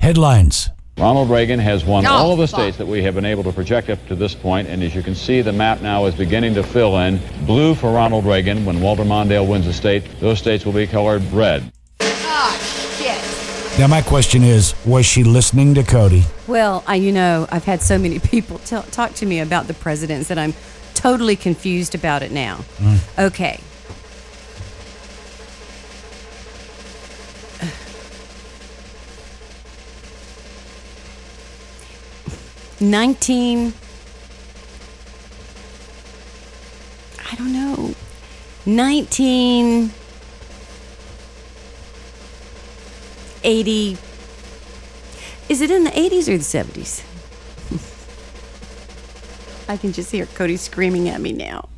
Headlines. Ronald Reagan has won Oh, all of the fuck. states that we have been able to project up to this point, and as you can see, the map now is beginning to fill in. Blue for Ronald Reagan. When Walter Mondale wins a state, those states will be colored red. Oh shit. Now my question is, was she listening to Cody? Well, I, you know, I've had so many [LAUGHS] people tell, talk to me about the presidents that I'm totally confused about it now. Hmm. Okay. Nineteen. I don't know. Nineteen. Eighty. Is it in the 80s or the 70s? [LAUGHS] I can just hear Cody screaming at me now.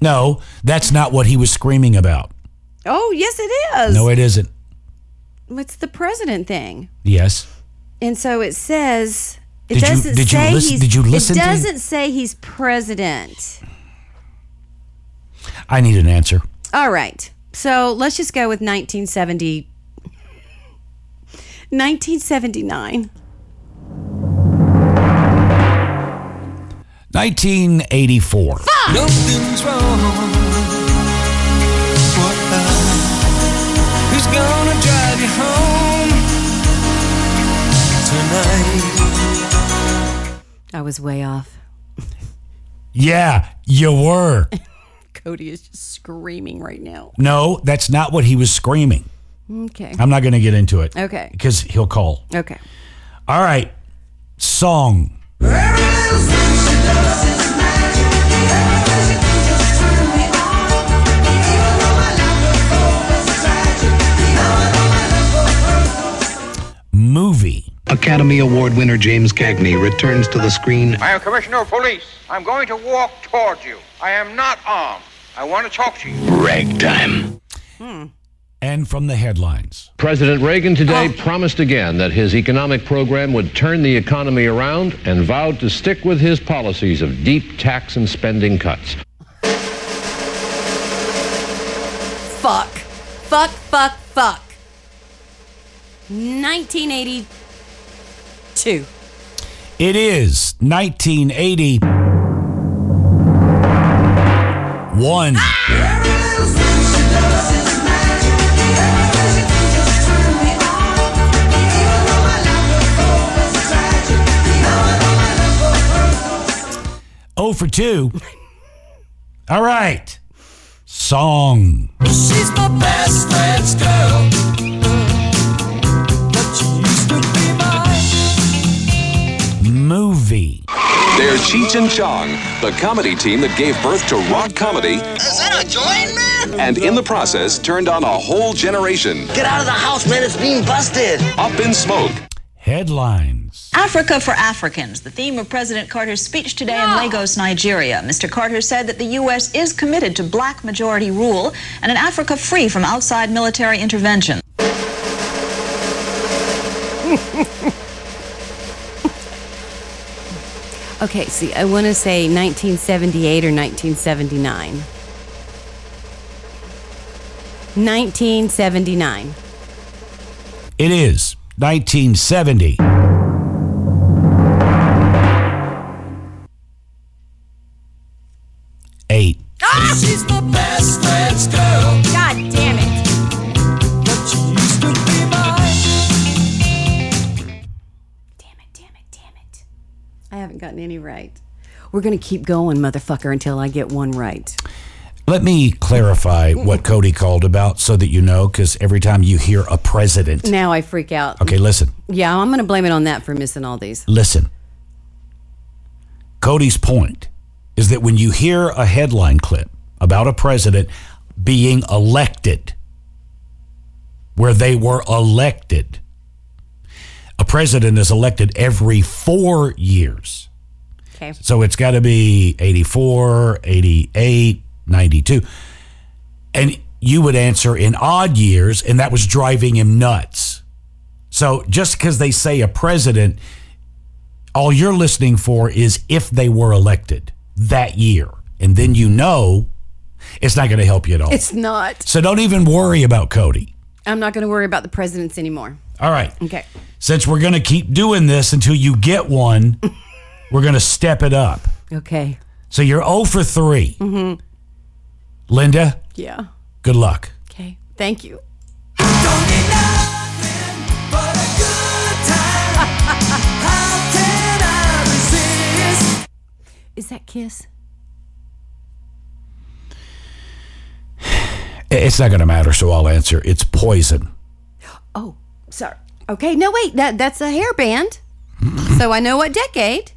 No, that's not what he was screaming about. Oh, yes, it is. No, it isn't. It's the president thing. Yes. And so it says it Did you- doesn't did you listen- he's did you listen It doesn't say he's president. I need an answer. All right. So let's just go with 1970 1979. 1984. Nothing's wrong. I was way off. [LAUGHS] Yeah, you were. [LAUGHS] Cody is just screaming right now. No, that's not what he was screaming. Okay. I'm not going to get into it. Okay. Because he'll call. Okay. All right. Song. Movie. Academy Award winner James Cagney returns to the screen I am Commissioner of Police. I'm going to walk towards you. I am not armed. I want to talk to you. ragtime. Hmm. And from the headlines. President Reagan today oh. promised again that his economic program would turn the economy around and vowed to stick with his policies of deep tax and spending cuts. Fuck. Fuck, fuck, fuck. 1982. It is 1981. Oh for two. All right. Song. She's my best friend's girl. But she used to be mine. Movie. They're Cheech and Chong, the comedy team that gave birth to rock comedy Is that a joint, man? and in the process turned on a whole generation. Get out of the house, man. It's being busted. Up in smoke. Headlines. Africa for Africans, the theme of President Carter's speech today in Lagos, Nigeria. Mr. Carter said that the U.S. is committed to black majority rule and an Africa free from outside military intervention. [LAUGHS] Okay, see, I want to say 1978 or 1979. 1979. It is 1970. Eight. Ah! She's the best friend's girl. God damn haven't gotten any right. We're going to keep going, motherfucker, until I get one right. Let me clarify what Cody called about so that you know, because every time you hear a president. Now I freak out. Okay, listen, Yeah, I'm going to blame it on that for missing all these. listen. Cody's point is that when you hear a headline clip about a president being elected, where they were elected, a president is elected every four years. Okay. So it's got to be 84, 88, 92. And you would answer in odd years, and that was driving him nuts. So just because they say a president, all you're listening for is if they were elected that year. And then you know it's not going to help you at all. It's not. so don't even worry about Cody. I'm not going to worry about the presidents anymore. All right. Okay. Since we're going to keep doing this until you get one, [LAUGHS] we're going to step it up. Okay. So you're 0 for 3. Mm-hmm. Linda, Yeah. good luck. Okay. Thank you. [LAUGHS] Is that Kiss? It's not going to matter, so I'll answer. It's poison. Oh, sorry. Okay. No, wait. That that's a hairband. Hmm. so I know what decade.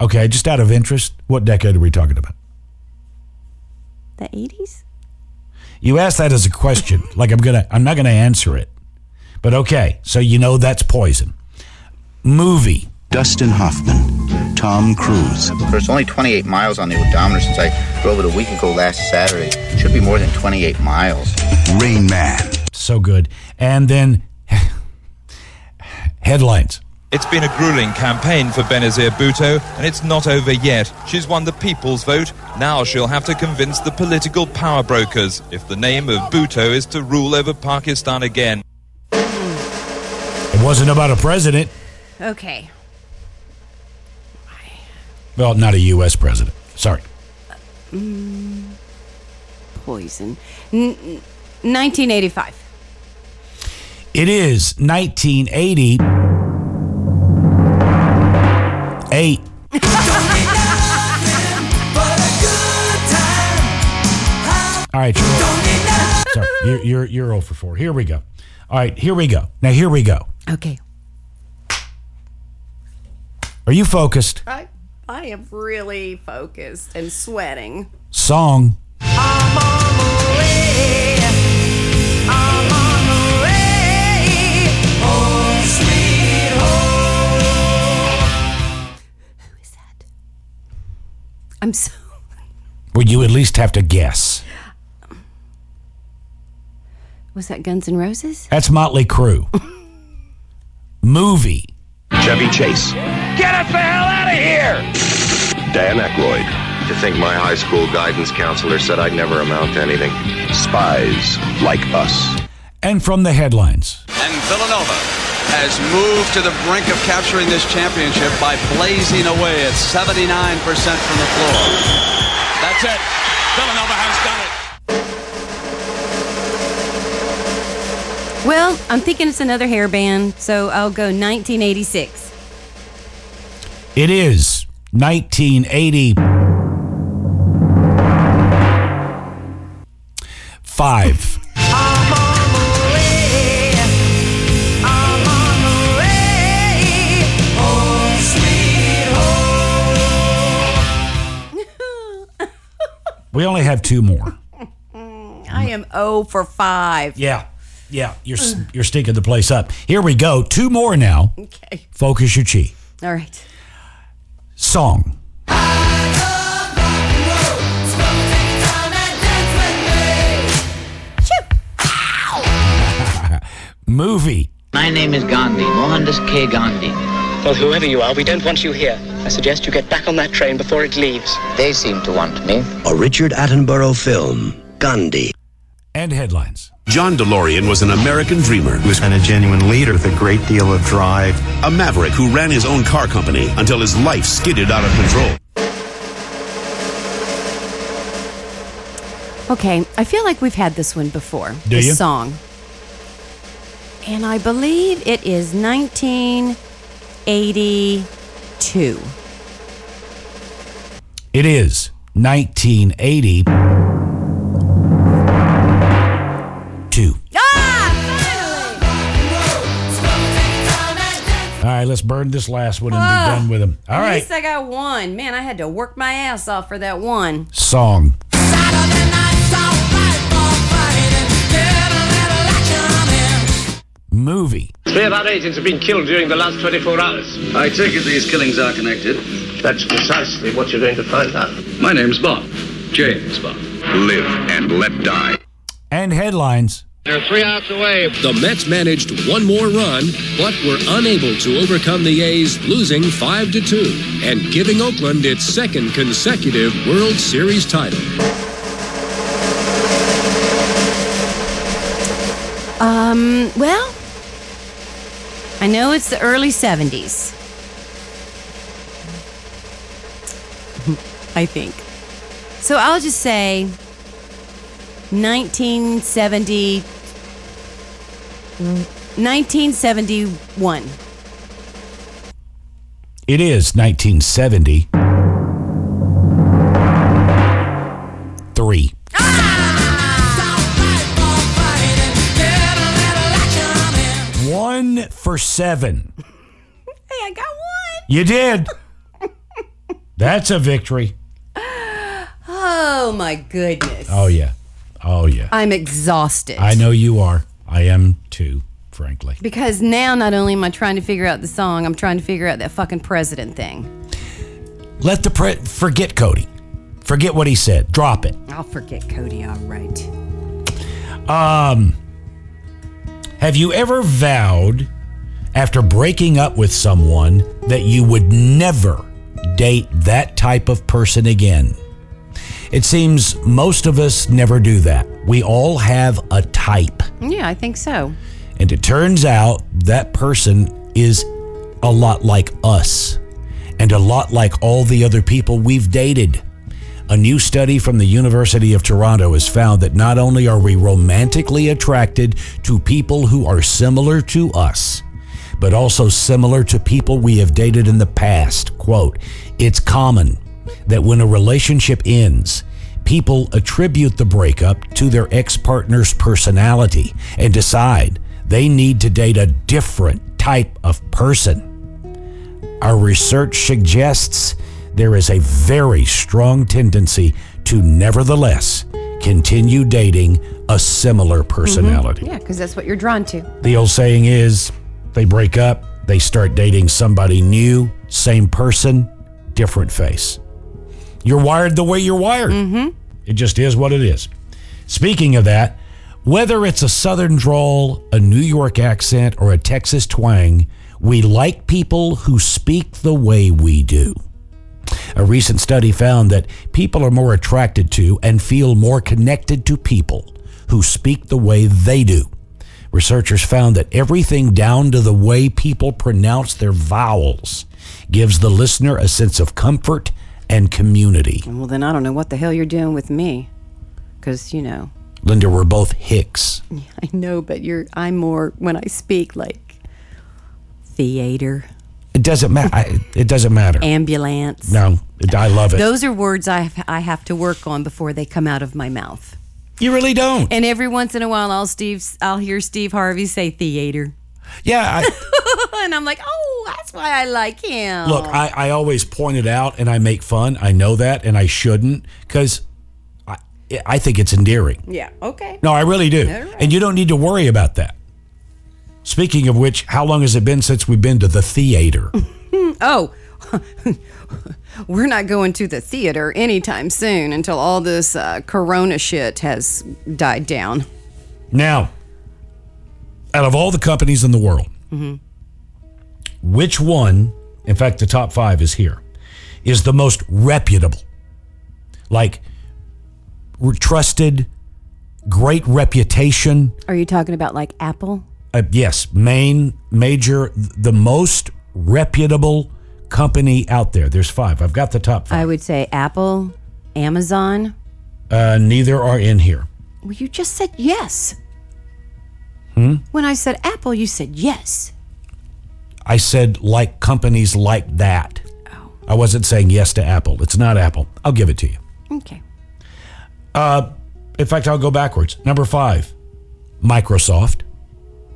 Okay, just out of interest, what decade are we talking about? The 80s. You asked that as a question, [LAUGHS] like I'm gonna, I'm not gonna answer it. But okay, so you know that's poison. Movie. Dustin Hoffman, Tom Cruise. There's only 28 miles on the odometer since I drove it a week ago last Saturday. Should be more than 28 miles. Rain Man. So good. And then [LAUGHS] headlines. It's been a grueling campaign for Benazir Bhutto, and it's not over yet. She's won the people's vote. Now she'll have to convince the political power brokers if the name of Bhutto is to rule over Pakistan again. It wasn't about a president. Okay. Well, not a U.S. president. Sorry. Mm, poison. N- n- 1985. It is 1980. Eight. [LAUGHS] All right, you're, sorry, you're, you're you're 0 for 4. Here we go. All right, here we go. Now here we go. Okay. Are you focused? I I am really focused and sweating. Song. Amontole. Amontole Street Hho is that? I'm so [LAUGHS] Would you at least have to guess? Was that Guns N' Roses? That's Motley Crue. [LAUGHS] Movie. Chevy Chase. Get us the hell out of here! Dan Aykroyd. To think my high school guidance counselor said I'd never amount to anything. Spies like us. And from the headlines. And Villanova has moved to the brink of capturing this championship by blazing away at 79% from the floor. That's it. Villanova has done it. Well, I'm thinking it's another hair band, so I'll go 1986. It is 1985. We only have two more. I am O for 5. Yeah. Yeah, you're you're stinking the place up. Here we go. Two more now. Okay. Focus your chi. All right. Song. [LAUGHS] Movie. My name is Gandhi, Mohandas K. Gandhi. Well, whoever you are, we don't want you here. I suggest you get back on that train before it leaves. They seem to want me. A Richard Attenborough film, Gandhi. And headlines. John DeLorean was an American dreamer who was and a genuine leader with a great deal of drive. a maverick who ran his own car company until his life skidded out of control. Okay, I feel like we've had this one before. Do this you? song. And I believe it is 1982. It is 1980. Two. All right, let's burn this last one and Ah, be done with them. All At right. least I got one. Man, I had to work my ass off for that one. Song. Movie. Three of our agents have been killed during the last 24 hours. I take it these killings are connected. That's precisely what you're going to find out. My name's Bond. James Bond. Live and let die. And headlines. They're three outs away. The Mets managed one more run, but were unable to overcome the A's, losing 5 to 2 and giving Oakland its second consecutive World Series title. Um, well, I know it's the early 70s. [LAUGHS] I think. So I'll just say 1970 1971. It is 1970. Three. One for seven. Hey, I got one. You did. That's a victory. Oh my goodness. Oh, yeah. Oh, yeah. I'm exhausted. I know you are. I am too, frankly. Because now not only am I trying to figure out the song, I'm trying to figure out that fucking president thing. Let the pre- forget Cody. Forget what he said. Drop it. I'll forget Cody, all right. Um, have you ever vowed after breaking up with someone that you would never date that type of person again? It seems most of us never do that. We all have a type. Yeah, I think so. And it turns out that person is a lot like us and a lot like all the other people we've dated. A new study from the University of Toronto has found that not only are we romantically attracted to people who are similar to us, but also similar to people we have dated in the past. Quote, it's common that when a relationship ends, people attribute the breakup to their ex partner's personality and decide they need to date a different type of person. Our research suggests there is a very strong tendency to nevertheless continue dating a similar mm-hmm. personality. Yeah, because that's what you're drawn to. The old saying is they break up, they start dating somebody new, same person, different face. You're wired the way you're wired. Mm-hmm. It just is what it is. Speaking of that, whether it's a southern drawl, a New York accent, or a Texas twang, we like people who speak the way we do. A recent study found that people are more attracted to and feel more connected to people who speak the way they do. Researchers found that everything down to the way people pronounce their vowels gives the listener a sense of comfort and community. Well, then I don't know what the hell you're doing with me. Because, you know, Linda, we're both Hicks. [LAUGHS] I know, but you're, I'm more, when I speak, like theater, It doesn't matter. It doesn't matter. ambulance. No, it, I love it. Those are words I have, I have to work on before they come out of my mouth. You really don't. And every once in a while, I'll Steve, I'll hear Steve Harvey say theater, yeah, I, [LAUGHS] and I'm like, oh, that's why I like him. look, I, I always point it out and I make fun. I know that, and I shouldn't because I I think it's endearing. Yeah. Okay. No, I really do. Right. And you don't need to worry about that. Speaking of which, how long has it been since we've been to the theater? [LAUGHS] Oh, [LAUGHS] we're not going to the theater anytime soon until all this uh, corona shit has died down. now, out of all the companies in the world, hmm which one, in fact, the top five is here, is the most reputable? Like, trusted, great reputation. Are you talking about like Apple? Uh, yes, main, major, the most reputable company out there. There's five. I've got the top five. I would say Apple, Amazon. Uh, neither are in here. Well, you just said yes. Hmm? When I said Apple, you said yes. I said like companies like that. Oh. I wasn't saying yes to Apple. It's not Apple. I'll give it to you. Okay. Uh, in fact, I'll go backwards. Number five, Microsoft.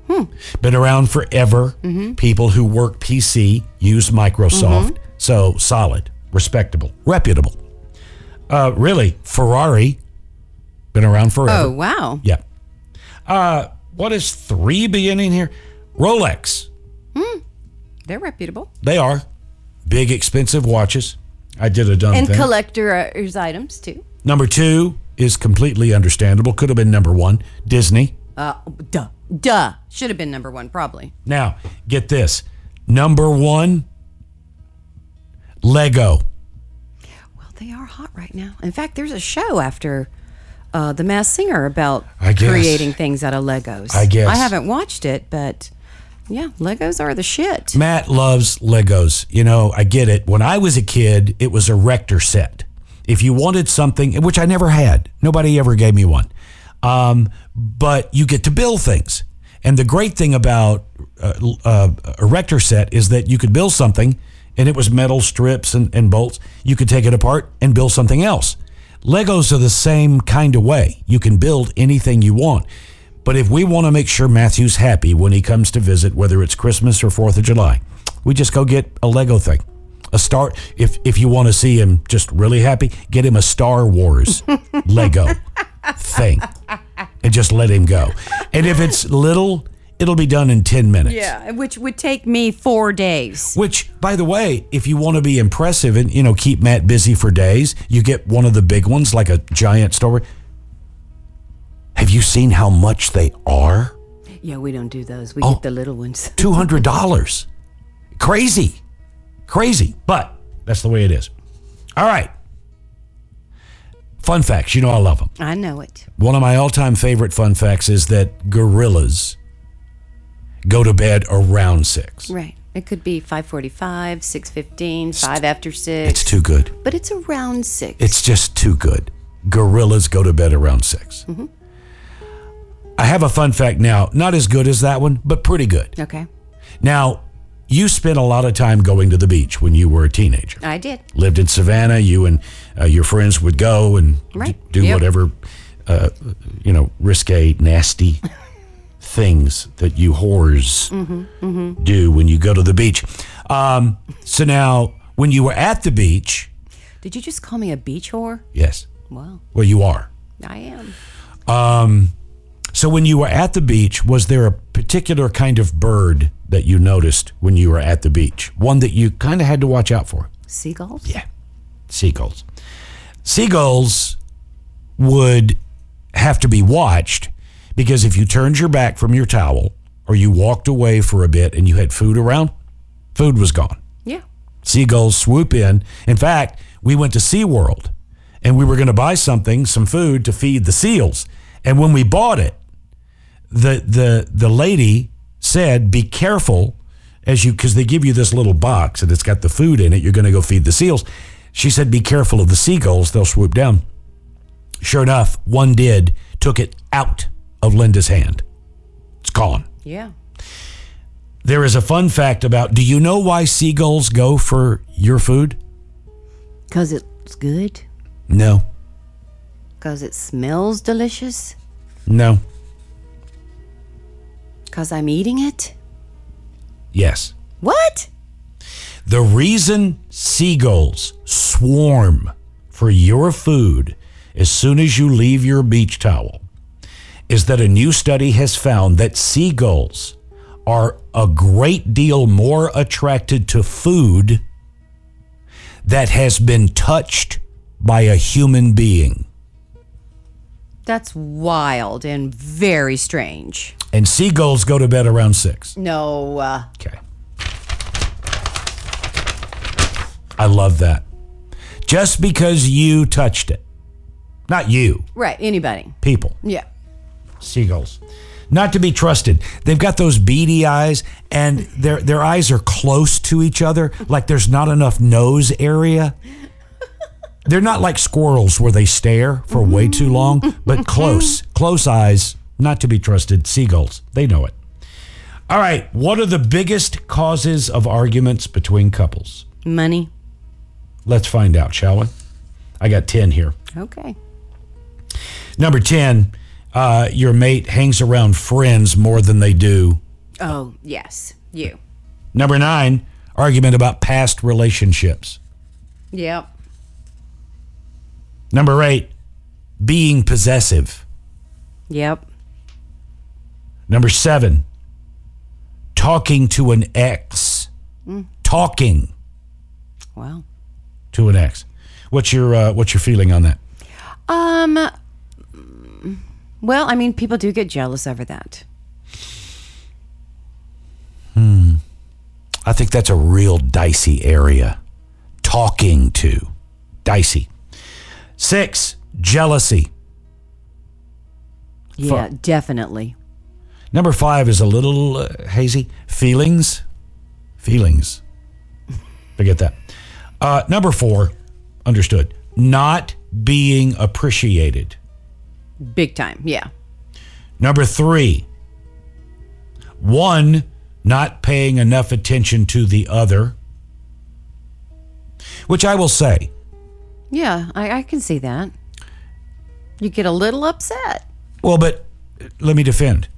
Hmm. Been around forever. Mm-hmm. People who work PC use Microsoft. Mhm. So solid, respectable, reputable. Uh, really, Ferrari. Been around forever. Oh, wow. Yeah. Uh, what is three beginning here? Rolex. Hmm. They're reputable. They are big, expensive watches. I did a dumb and thing. collector's items, too. number two is completely understandable. Could have been number one. Disney. Uh, duh. Duh. Should have been number one, probably. Now, get this. Number one, Lego. Well, they are hot right now. In fact, there's a show after uh, The Masked Singer about creating things out of Legos. I guess. I haven't watched it, but yeah, Legos are the shit. Matt loves Legos. You know, I get it. When I was a kid, it was a Erector set. If you wanted something, which I never had, nobody ever gave me one. Um, but you get to build things. And the great thing about uh, uh, a Erector set is that you could build something and it was metal strips and, and bolts. You could take it apart and build something else. Legos are the same kind of way. You can build anything you want. But if we want to make sure Matthew's happy when he comes to visit, whether it's Christmas or 4th of July, we just go get a Lego thing. A star if if you want to see him just really happy, get him a Star Wars [LAUGHS] Lego thing. And just let him go. And if it's little, it'll be done in 10 minutes. Yeah, which would take me four days. Which, by the way, if you want to be impressive and you know keep Matt busy for days, you get one of the big ones like a giant store. Have you seen how much they are? Yeah, we don't do those. We Oh. get the little ones. [LAUGHS] Two hundred dollars. Crazy, crazy. But that's the way it is. All right. Fun facts. You know I love them. I know it. One of my all-time favorite fun facts is that gorillas go to bed around six. Right. It could be 545, 615, 5 after 6. It's too good. But it's around 6. It's just too good. Gorillas go to bed around 6 Mhm. I have a fun fact now. Not as good as that one, but pretty good. Okay. Now, you spent a lot of time going to the beach when you were a teenager. I did. Lived in Savannah. You and uh, your friends would go and d- do Yep. whatever, uh, you know, risque, nasty [LAUGHS] things that you whores Mhm. Mhm. do when you go to the beach. Um, so now, when you were at the beach, Did you just call me a beach whore? yes, Wow. well, you are. I am. Um, so when you were at the beach, was there a particular kind of bird that you noticed when you were at the beach? One that you kind of had to watch out for? Seagulls? Yeah. Seagulls. Seagulls would have to be watched because if you turned your back from your towel or you walked away for a bit and you had food around, food was gone. Yeah. Seagulls swoop in. In fact, we went to SeaWorld and we were going to buy something, some food to feed the seals. And when we bought it, the the the lady said, "Be careful as you because they give you this little box and it's got the food in it. You're going to go feed the seals." She said, "Be careful of the seagulls; they'll swoop down." Sure enough, one did. Took it out of Linda's hand. It's gone. Yeah. There is a fun fact about. Do you know why seagulls go for your food? Because it's good? No, Because it smells delicious? no, Because I'm eating it? yes. What? The reason seagulls swarm for your food as soon as you leave your beach towel is that a new study has found that seagulls are a great deal more attracted to food that has been touched by a human being. That's wild and very strange. And seagulls go to bed around six. No. Uh, Okay. I love that. Just because you touched it. Not you, right. Anybody. people. Yeah. Seagulls. Not to be trusted. They've got those beady eyes and their their eyes are close to each other, like there's not enough nose area. They're not like squirrels where they stare for way too long, but [LAUGHS] close. Close eyes, not to be trusted. Seagulls. They know it. All right. What are the biggest causes of arguments between couples? Money. Let's find out, shall we? I got 10 here. Okay. Number 10, uh, your mate hangs around friends more than they do. Oh, yes. You. Number nine, argument about past relationships. Yep. Number eight, being possessive. Yep. Number seven, talking to an ex. Mm. Talking Wow. to an ex. What's your uh, what's your feeling on that? Um. Well, I mean, people do get jealous over that. Hmm. I think that's a real dicey area. Talking to. Dicey. Six, jealousy. Yeah, definitely. Number five is a little uh, hazy. Feelings. Feelings. Forget that. Uh, number four, understood. Not being appreciated. Big time. Yeah. Number three, one, not paying enough attention to the other. Which I will say, Yeah, I, I can see that. You get a little upset. well, but let me defend.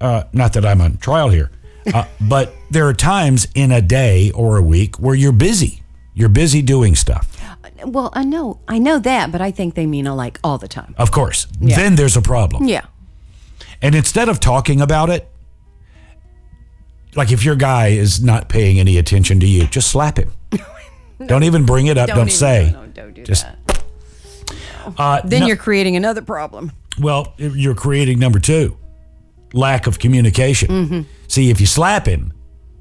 Uh, not that I'm on trial here, uh, [LAUGHS] but there are times in a day or a week where you're busy. You're busy doing stuff. Well, I know, I know that, but I think they mean uh, like all the time. Of course. Yeah. Then there's a problem. Yeah. And instead of talking about it, like if your guy is not paying any attention to you, just slap him. [LAUGHS] don't even bring it up. Don't, even- say. no, no, don't do just, that. Uh, Then no- you're creating another problem. well, you're creating number two, lack of communication. Mhm. See, if you slap him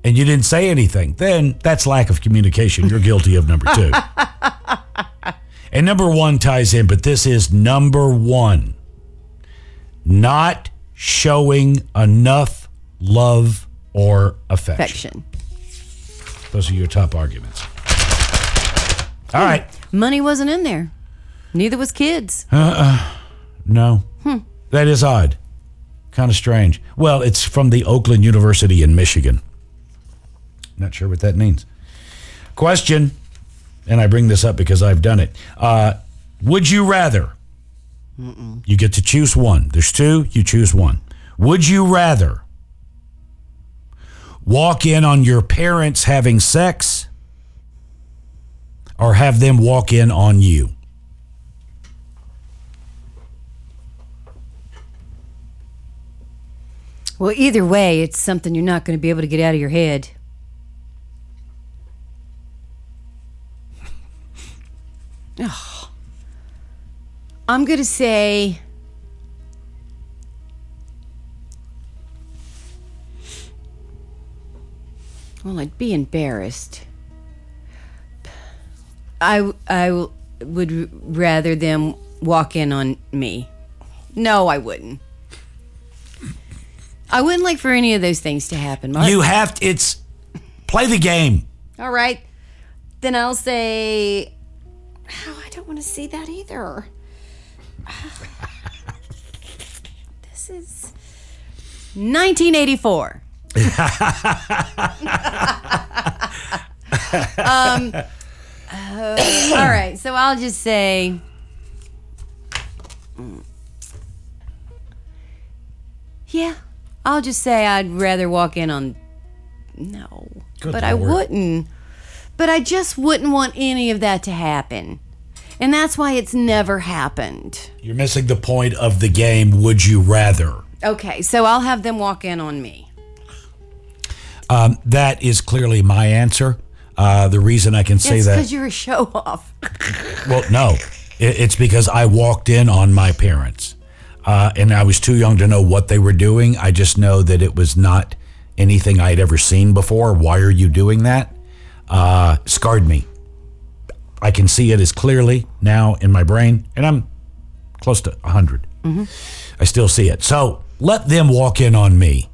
and you didn't say anything, then that's lack of communication. You're guilty of number two. [LAUGHS] and number one ties in, but this is number one not showing enough love or affection. Affection. Those are your top arguments. All right. Money wasn't in there. Neither was kids. Uh, no. Hmm. That is odd. Kind of strange. Well, it's from the Oakland University in Michigan. Not sure what that means. Question, and I bring this up because I've done it. Uh, would you rather? You get to choose one. There's two, you choose one. Would you rather walk in on your parents having sex or have them walk in on you? Well, either way, it's something you're not going to be able to get out of your head. Ugh. I'm going to say. Well, I'd be embarrassed. I, I would rather them walk in on me. No, I wouldn't. I wouldn't like for any of those things to happen. Mark. You have to, it's play the game. All right. Then I'll say. Oh, I don't want to see that either. [SIGHS] this is 1984. [LAUGHS] um. Uh, all right. So I'll just say. Yeah, I'll just say I'd rather walk in on. No, Good but I wouldn't. But I just wouldn't want any of that to happen. And that's why it's never happened. You're missing the point of the game. Would you rather? Okay, so I'll have them walk in on me. Um, that is clearly my answer. Uh, the reason I can say it's that. because you're a show off. [LAUGHS] Well, no, It- it's because I walked in on my parents, uh, and I was too young to know what they were doing. I just know that it was not anything I'd ever seen before. Why are you doing that? Uh, scarred me. I can see it as clearly now in my brain, and I'm close to 100. I still see it. So let them walk in on me.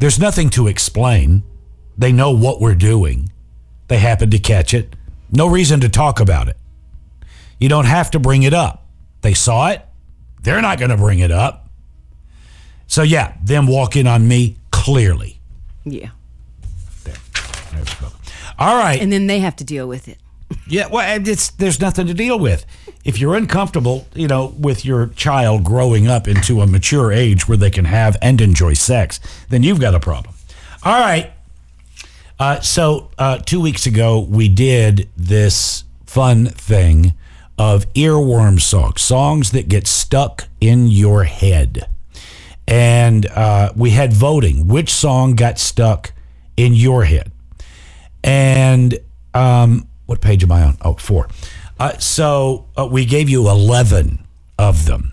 There's nothing to explain. They know what we're doing. They happen to catch it. No reason to talk about it. You don't have to bring it up. They saw it. They're not going to bring it up. So, yeah, them walk in on me clearly. Yeah. There. All right. And then they have to deal with it. Yeah, well, it's there's nothing to deal with. If you're uncomfortable, you know, with your child growing up into a mature age where they can have and enjoy sex, then you've got a problem. All right. Uh, so uh, two weeks ago, we did this fun thing of earworm songs, songs that get stuck in your head, and uh, we had voting. Which song got stuck in your head? And um, what page am I on? Oh, four. Uh, so uh, we gave you 11 of them.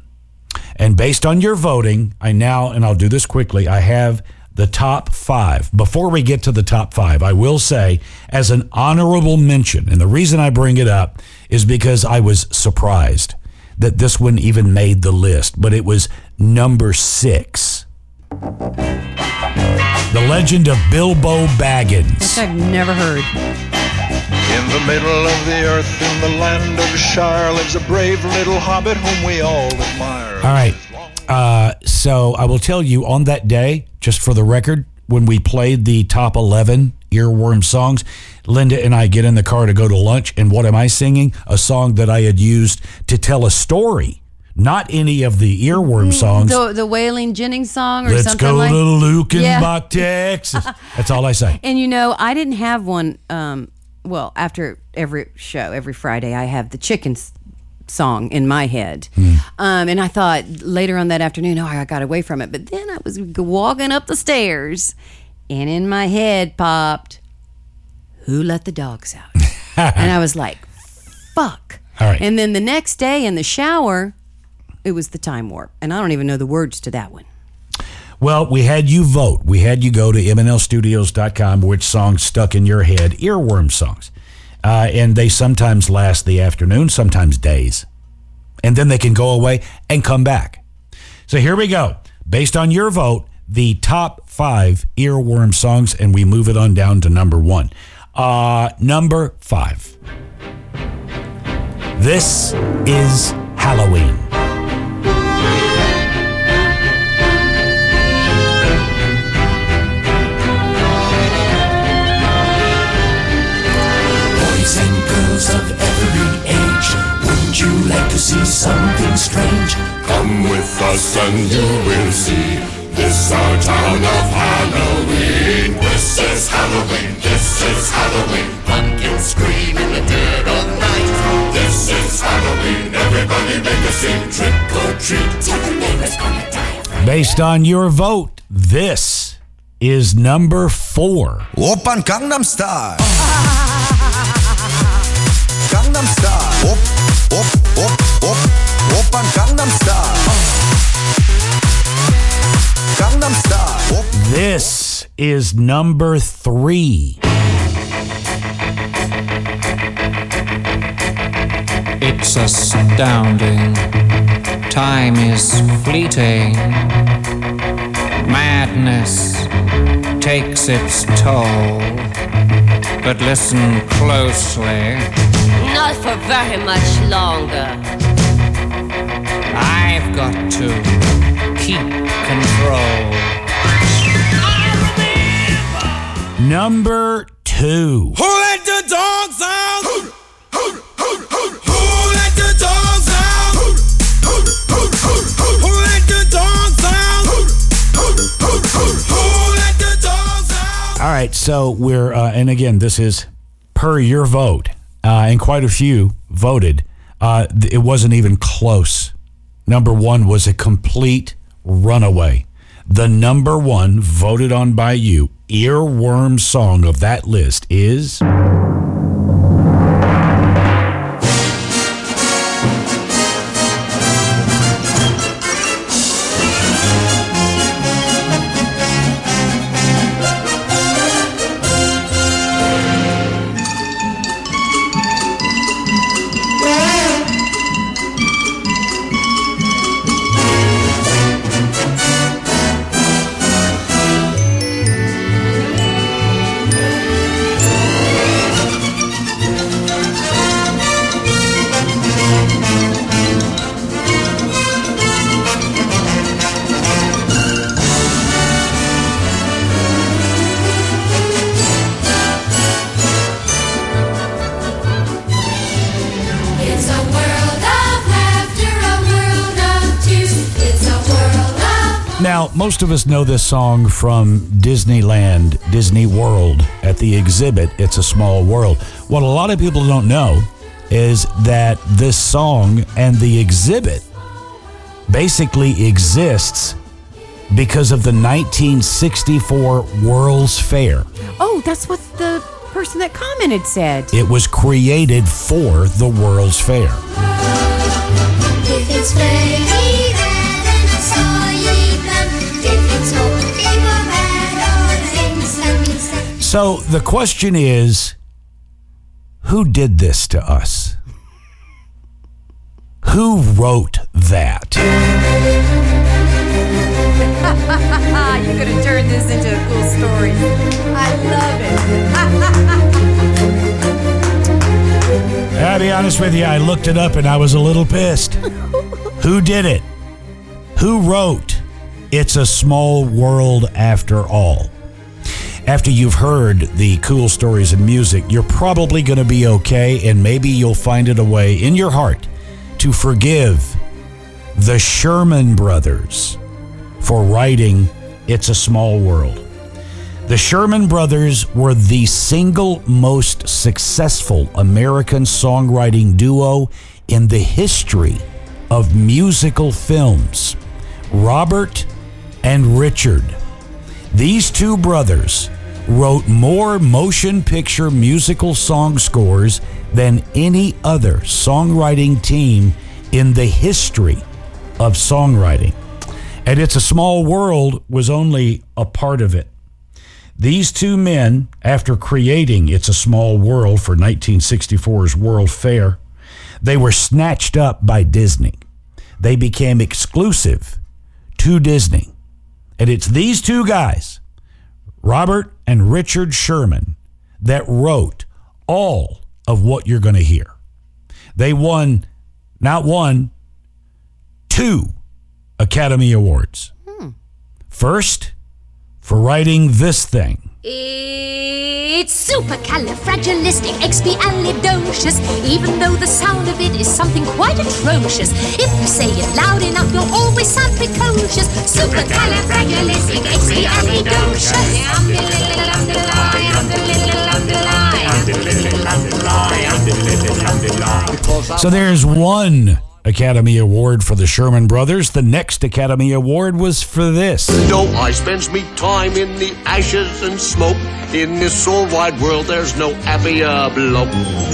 And based on your voting, I now, and I'll do this quickly, I have the top five. Before we get to the top five, I will say, as an honorable mention, and the reason I bring it up is because I was surprised that this one even made the list, but it was number six. The legend of Bilbo Baggins. I've never heard. In the middle of the earth, in the land of Shire, lives a brave little hobbit whom we all admire. All right. Uh, so I will tell you on that day, just for the record, when we played the top 11 earworm songs, Linda and I get in the car to go to lunch. And what am I singing? A song that I had used to tell a story, not any of the earworm songs. The, the Waylon Jennings song or Let's something go like to Luckenbach, Yeah. Texas. That's all I say. [LAUGHS] And you know, I didn't have one. Um, well, after every show, every Friday, I have the chicken s- song in my head. Um, and I thought later on that afternoon, oh, I got away from it. But then I was walking up the stairs, and in my head popped, "Who let the dogs out?" [LAUGHS] and I was like, "Fuck!" All right. And then the next day in the shower, it was the time warp, and I don't even know the words to that one. Well, we had you vote. We had you go to mnlstudios.com, which songs stuck in your head, earworm songs. Uh, and they sometimes last the afternoon, sometimes days. And then they can go away and come back. So here we go. Based on your vote, the top five earworm songs, and we move it on down to number one. Uh, number five. This is Halloween. Like to see something strange? Come with us and you will see. This our town of Halloween. This is Halloween. This is Halloween. Pumpkins scream in the dead of night. This is Halloween. Everybody make a scene. Trick or treat. Tell the neighbors gonna die. Based on your vote, this is number four. Oppan Gangnam Style. Gangnam Style. Op, op, op, op. Oppan Gangnam Style. Gangnam Style. Op. This is number three. It's astounding. Time is fleeting. Madness takes its toll. But listen closely. Not for very much longer. I've got to keep control. Number two. Who let the dogs out? Who, who, who, who, who let the dogs out? Who, who, who, who, who, who let the dogs out? Who, who, who, who, who let the dogs out? All right, so we're, uh, and again, this is per your vote, uh, and quite a few voted Uh, it wasn't even close. Number one was a complete runaway. The number one voted on by you earworm song of that list is. Most of us know this song from Disneyland, Disney World. At the exhibit, It's a Small World. What a lot of people don't know is that this song and the exhibit basically exists because of the 1964 World's Fair. Oh, that's what the person that commented said. It was created for the World's Fair. So the question is who did this to us? Who wrote that? You're going to turn this into a cool story. I love it. [LAUGHS] I'll be honest with you, I looked it up and I was a little pissed. [LAUGHS] Who did it? Who wrote It's a Small World After All? After you've heard the cool stories and music, you're probably going to be okay, and maybe you'll find it a way in your heart to forgive the Sherman Brothers for writing It's a Small World. The Sherman Brothers were the single most successful American songwriting duo in the history of musical films. Robert and Richard. These two brothers wrote more motion picture musical song scores than any other songwriting team in the history of songwriting. And It's a Small World was only a part of it. These two men, after creating It's a Small World for 1964's World Fair, they were snatched up by Disney. They became exclusive to Disney. And it's these two guys, Robert and Richard Sherman, that wrote all of what you're going to hear. They won not one, two Academy Awards. Hmm. First, for writing this thing. It's supercalifragilisticexpialidocious, even though the sound of it is something quite atrocious. If you say it loud enough, you'll always sound precocious. Supercalifragilisticexpialidocious. So there's one Academy Award for the Sherman Brothers. The next Academy Award was for this. Though I spends me time in the ashes and smoke, in this old wide world there's no happier bloke.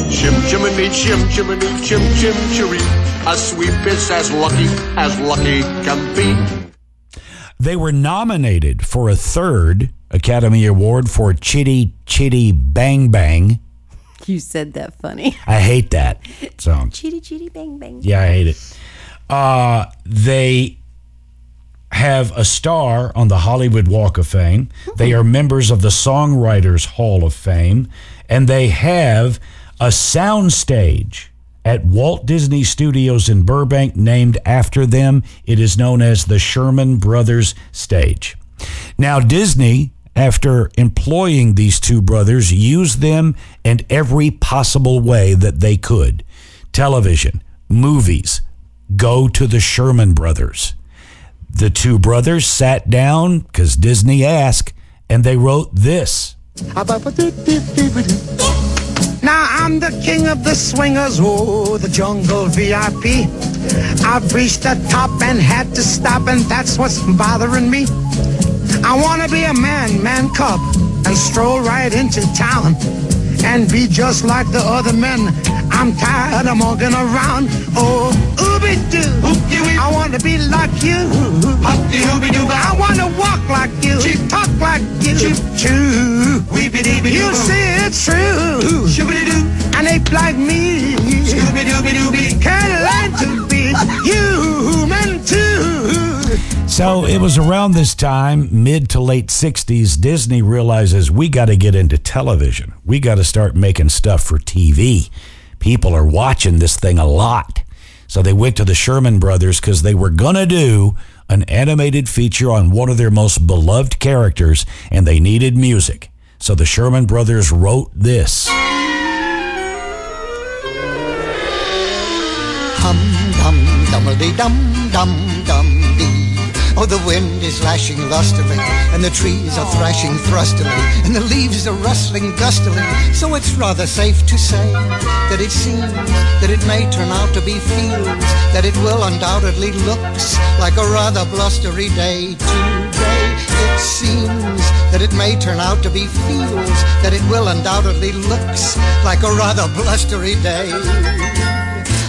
Chim chimney, chim chimney, chim chim chiree. A sweep is as lucky as lucky can be. They were nominated for a third Academy Award for Chitty Chitty Bang Bang. You said that funny. I hate that song. Chitty chitty bang bang. Yeah, I hate it. Uh, they have a star on the Hollywood Walk of Fame. They are members of the Songwriters Hall of Fame, and they have a soundstage at Walt Disney Studios in Burbank named after them. It is known as the Sherman Brothers Stage. Now, Disney, after employing these two brothers, used them in every possible way that they could television, movies, go to the Sherman Brothers. The two brothers sat down because Disney asked, and they wrote this. Now I'm the king of the swingers, oh, the jungle VIP. I've reached the top and had to stop, and that's what's bothering me. I wanna be a man, man cub, and stroll right into town and be just like the other men. I'm tired of walking around. Oh, ooby doo. I wanna be like you. I wanna walk like you. Talk like you. Choo. You see it's true. Shoo be doo. An ape like me. Can learn to be human too. So it was around this time, mid to late 60s, Disney realizes we got to get into television. We got to start making stuff for TV. People are watching this thing a lot. So they went to the Sherman Brothers because they were going to do an animated feature on one of their most beloved characters and they needed music. So the Sherman Brothers wrote this. Hum dum dum dum dum dum dee. Oh, the wind is lashing lustily, and the trees are thrashing thrustily, and the leaves are rustling gustily. So it's rather safe to say that it seems that it may turn out to be fields, that it will undoubtedly looks like a rather blustery day today. It seems that it may turn out to be fields, that it will undoubtedly looks like a rather blustery day.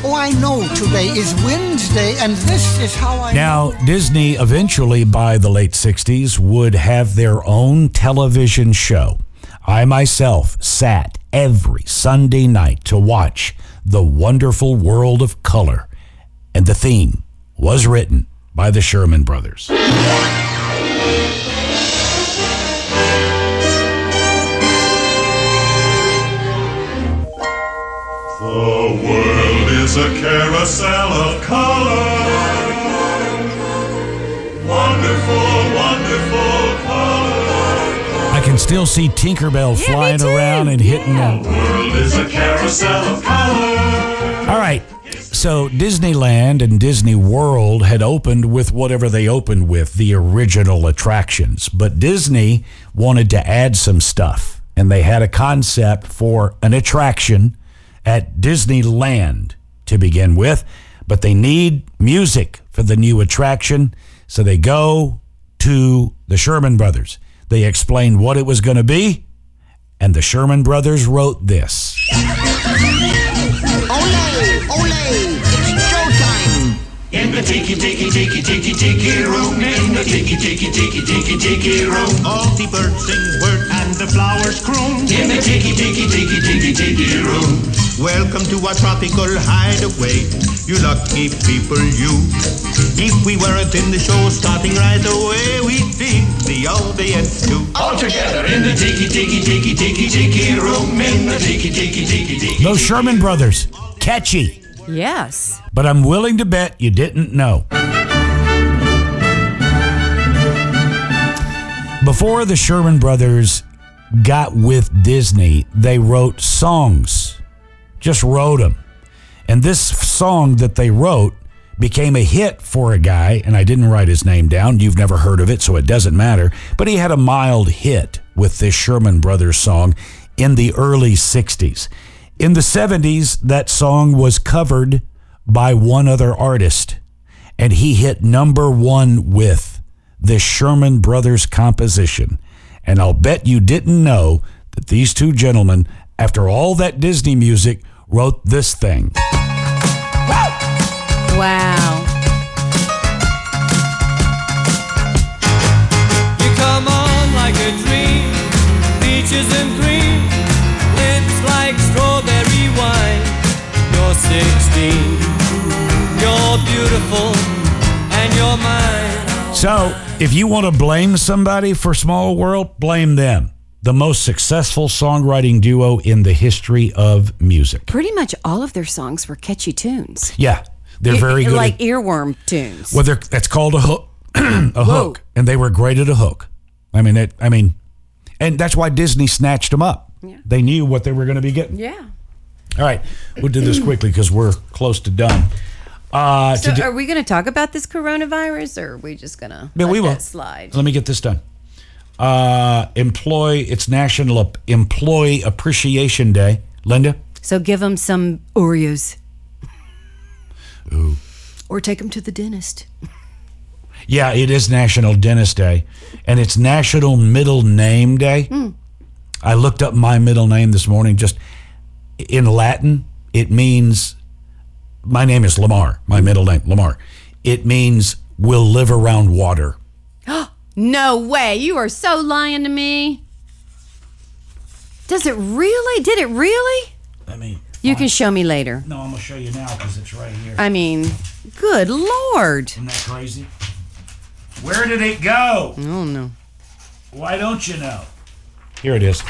Oh, I know today is Wednesday, and this is how I Now, Disney eventually, by the late 60s, would have their own television show. I myself sat every Sunday night to watch The Wonderful World of Color, and the theme was written by the Sherman Brothers. The world is a carousel of color. Wonderful, wonderful color. I can still see Tinkerbell flying around and hitting them. The world is a carousel of color. All right. So Disneyland and Disney World had opened with whatever they opened with, the original attractions. But Disney wanted to add some stuff, and they had a concept for an attraction at Disneyland to begin with. But they need music for the new attraction, so they go to the Sherman Brothers. They explained what it was going to be, and the Sherman Brothers wrote this. Ole, ole. In the tiki tiki tiki tiki tiki room, in the tiki tiki tiki tiki tiki room, all the birds sing word and the flowers croon. In the tiki tiki tiki tiki tiki room. Welcome to our tropical hideaway, you lucky people, you. If we weren't in the show starting right away, we'd be the audience too. All together in the tiki tiki tiki tiki tiki room, in the tiki tiki tiki tiki. Those Sherman Brothers, catchy. Yes. But I'm willing to bet you didn't know. Before the Sherman Brothers got with Disney, they wrote songs. Just wrote them. And this song that they wrote became a hit for a guy, and I didn't write his name down. You've never heard of it, so it doesn't matter. But he had a mild hit with this Sherman Brothers song in the early 60s. In the 70s, that song was covered by one other artist, and he hit number one with the Sherman Brothers composition. And I'll bet you didn't know that these two gentlemen, after all that Disney music, wrote this thing. Wow. You come on like a dream, peaches and 16, you're beautiful, and you're mine. So, if you want to blame somebody for Small World, blame them. The most successful songwriting duo in the history of music. Pretty much all of their songs were catchy tunes. Yeah, they're very good. Like at- earworm tunes. well, they're, that's called a hook. [CLEARS THROAT] a hook, and they were great at a hook. I mean, it. I mean, and that's why Disney snatched them up. Yeah. They knew what they were going to be getting. Yeah. All right, we'll do this quickly because we're close to done. Uh, So do- are we going to talk about this coronavirus or are we just going to Yeah, let we will. slide? Let me get this done. Uh, employ it's National Employee Appreciation Day. Linda? So give them some Oreos. Ooh. Or take them to the dentist. Yeah, it is National Dentist Day, and it's National Middle Name Day. Hmm. I looked up my middle name this morning. Just in Latin, it means my name is Lamar. My middle name, Lamar. It means we'll live around water. [GASPS] No way. You are so lying to me. Does it really? Did it really? Let me. You can show me later. No, I'm gonna show you now because it's right here. I mean, good lord. Isn't that crazy? Where did it go? Oh no. Why don't you know? Here it is.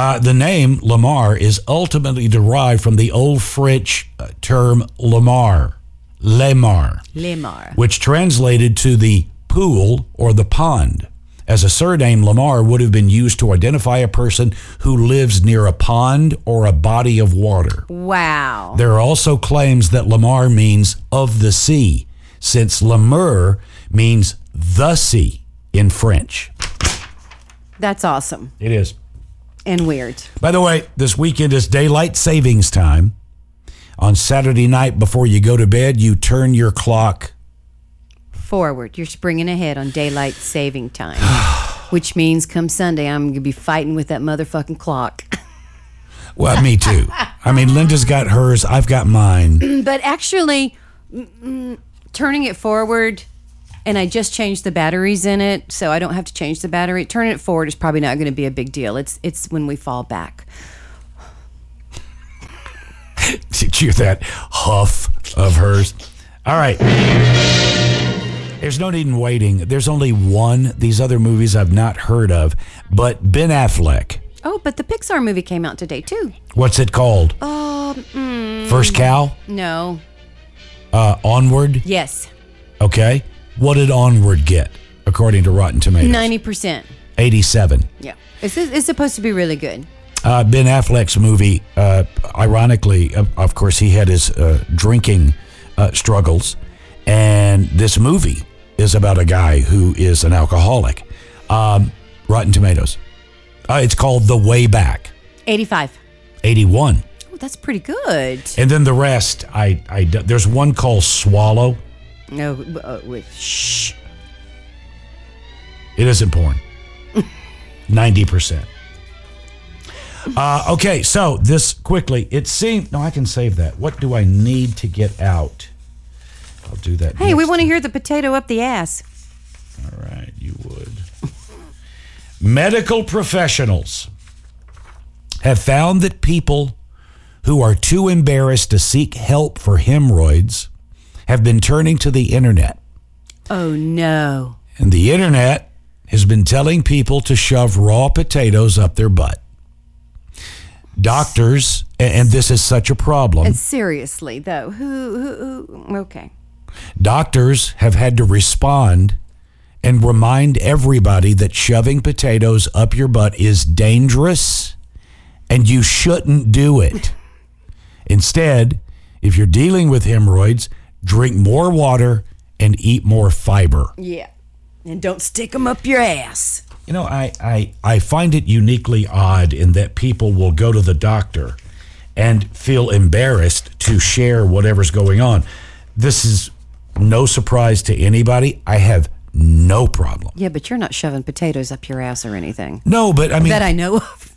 Uh, the name Lamar is ultimately derived from the Old French uh, term Lamar, Lemar, Lemar. which translated to the pool or the pond. As a surname, Lamar would have been used to identify a person who lives near a pond or a body of water. Wow. There are also claims that Lamar means of the sea, since Lamur means the sea in French. That's awesome It is. And weird. By the way, this weekend is daylight savings time. On Saturday night before you go to bed, you turn your clock. Forward. You're springing ahead on daylight saving time, [SIGHS] which means come Sunday, I'm going to be fighting with that motherfucking clock. [LAUGHS] Well, me too. I mean, Linda's got hers, I've got mine. [CLEARS THROAT] but actually, mm, mm, turning it forward, and I just changed the batteries in it, so I don't have to change the battery. Turning it forward is probably not going to be a big deal. It's it's when we fall back. [LAUGHS] Did you hear that huff of hers? All right. There's no need in waiting. There's only one. These other movies I've not heard of, but Ben Affleck. Oh, but the Pixar movie came out today too. What's it called? Um, mm, First Cow? No. Uh, Onward? Yes. Okay. What did Onward get according to Rotten Tomatoes? Ninety percent. 87. Yeah. It's it's supposed to be really good. Uh, ben Affleck's movie, uh, ironically, of, of course, he had his uh, drinking uh, struggles. And this movie is about a guy who is an alcoholic. Um, Rotten Tomatoes. Uh, it's called The Way Back, Eighty-five. 81. Oh, that's pretty good. And then the rest, I, I, there's one called Swallow. No, uh, wait. Shh. It isn't porn. [LAUGHS] 90%. Uh, okay, so this quickly, it seemed, no, I can save that. What do I need to get out? I'll do that. Hey, we want to hear the potato up the ass. All right, you would. Medical professionals have found that people who are too embarrassed to seek help for hemorrhoids have been turning to the internet. Oh no. And the internet has been telling people to shove raw potatoes up their butt. Doctors, and this is such a problem, And seriously though, who, who, who okay. doctors have had to respond and remind everybody that shoving potatoes up your butt is dangerous and you shouldn't do it. [LAUGHS] Instead, if you're dealing with hemorrhoids, drink more water and eat more fiber. Yeah. And don't stick them up your ass. You know, I, I, I find it uniquely odd in that people will go to the doctor and feel embarrassed to share whatever's going on. This is no surprise to anybody. I have no problem. Yeah, but you're not shoving potatoes up your ass or anything. No, but I mean, that I know of.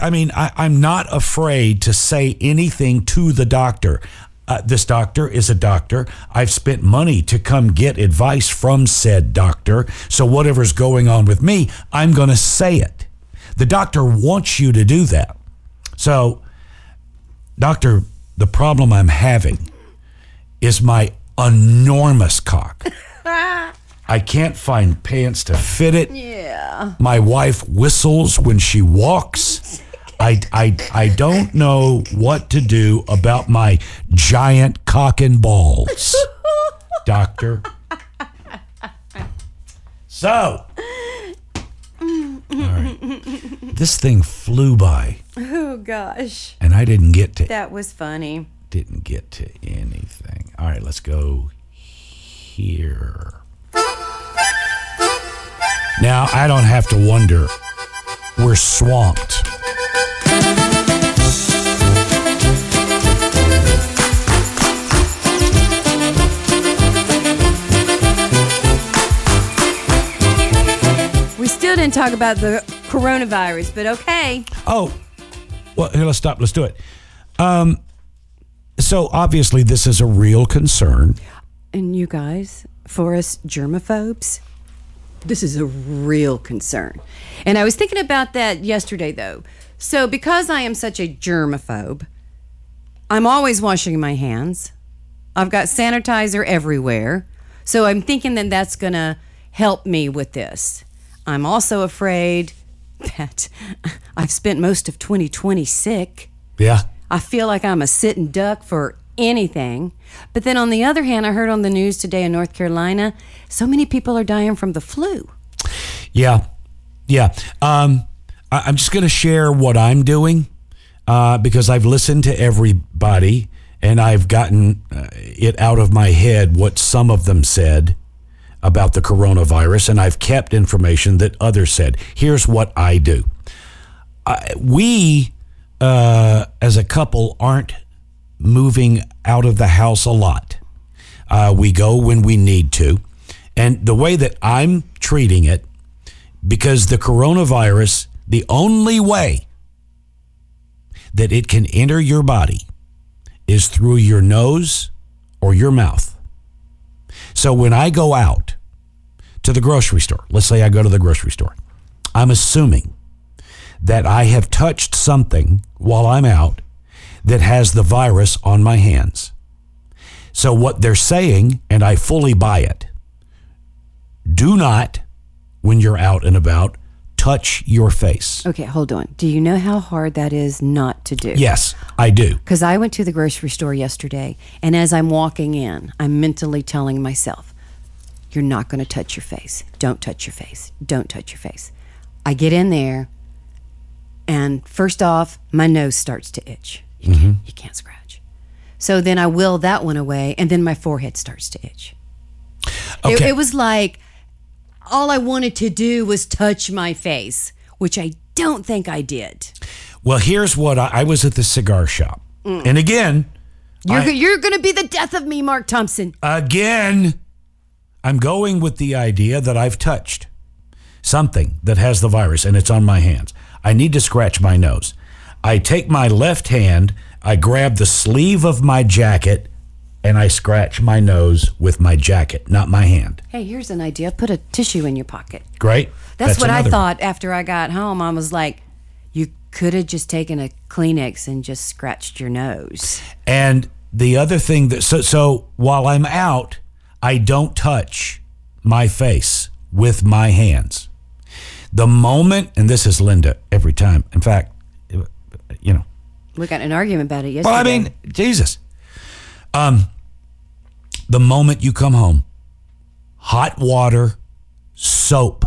I mean, I, I'm not afraid to say anything to the doctor. Uh, this doctor is a doctor. I've spent money to come get advice from said doctor. So whatever's going on with me, I'm going to say it. The doctor wants you to do that. So, doctor, the problem I'm having is my enormous cock. [LAUGHS] I can't find pants to fit it. Yeah. My wife whistles when she walks. [LAUGHS] I, I, I don't know what to do about my giant cock and balls, [LAUGHS] doctor. So, all right. This thing flew by, Oh gosh. and I didn't get to That was funny. didn't get to anything. All right, let's go here. Now I don't have to wonder. We're swamped. Going to talk about the coronavirus, but okay. Oh, well, here, let's stop. Let's do it. Um, so obviously, this is a real concern. And you guys, for us germaphobes, this is a real concern. And I was thinking about that yesterday, though. So, because I am such a germaphobe, I'm always washing my hands. I've got sanitizer everywhere. So, I'm thinking that that's going to help me with this. I'm also afraid that [LAUGHS] I've spent most of 2020 sick. Yeah. I feel like I'm a sitting duck for anything. But then on the other hand, I heard on the news today in North Carolina, so many people are dying from the flu. Yeah, yeah. Um, I, I'm just going to share what I'm doing uh, because I've listened to everybody and I've gotten uh, it out of my head what some of them said about the coronavirus, and I've kept information that others said. Here's what I do. I, we, uh, as a couple, aren't moving out of the house a lot. Uh, we go when we need to. And the way that I'm treating it, because the coronavirus, the only way that it can enter your body is through your nose or your mouth. So when I go out to the grocery store, let's say I go to the grocery store, I'm assuming that I have touched something while I'm out that has the virus on my hands. So what they're saying, and I fully buy it, do not, when you're out and about, touch your face. Okay, hold on. Do you know how hard that is not to do? Yes, I do. Because I went to the grocery store yesterday, and as I'm walking in, I'm mentally telling myself, You're not going to touch your face. Don't touch your face. Don't touch your face. I get in there, and first off, my nose starts to itch. You, can't, you can't scratch. So then I will that one away, and then my forehead starts to itch. It, Okay. it was like all I wanted to do was touch my face, which I don't think I did. Well, here's what I, I was at the cigar shop. Mm. And again, You're, I- you're going to be the death of me, Mark Thompson. Again, I'm going with the idea that I've touched something that has the virus and it's on my hands. I need to scratch my nose. I take my left hand, I grab the sleeve of my jacket, and I scratch my nose with my jacket, not my hand. Hey, here's an idea. Put a tissue in your pocket. Great. That's, what another- I thought after I got home. I was like, you could have just taken a Kleenex and just scratched your nose. And the other thing that so so while I'm out, I don't touch my face with my hands. The moment, and this is Linda every time. In fact, you know, We got an argument about it yesterday. well, I mean, Jesus. Um, the moment you come home, hot water, soap,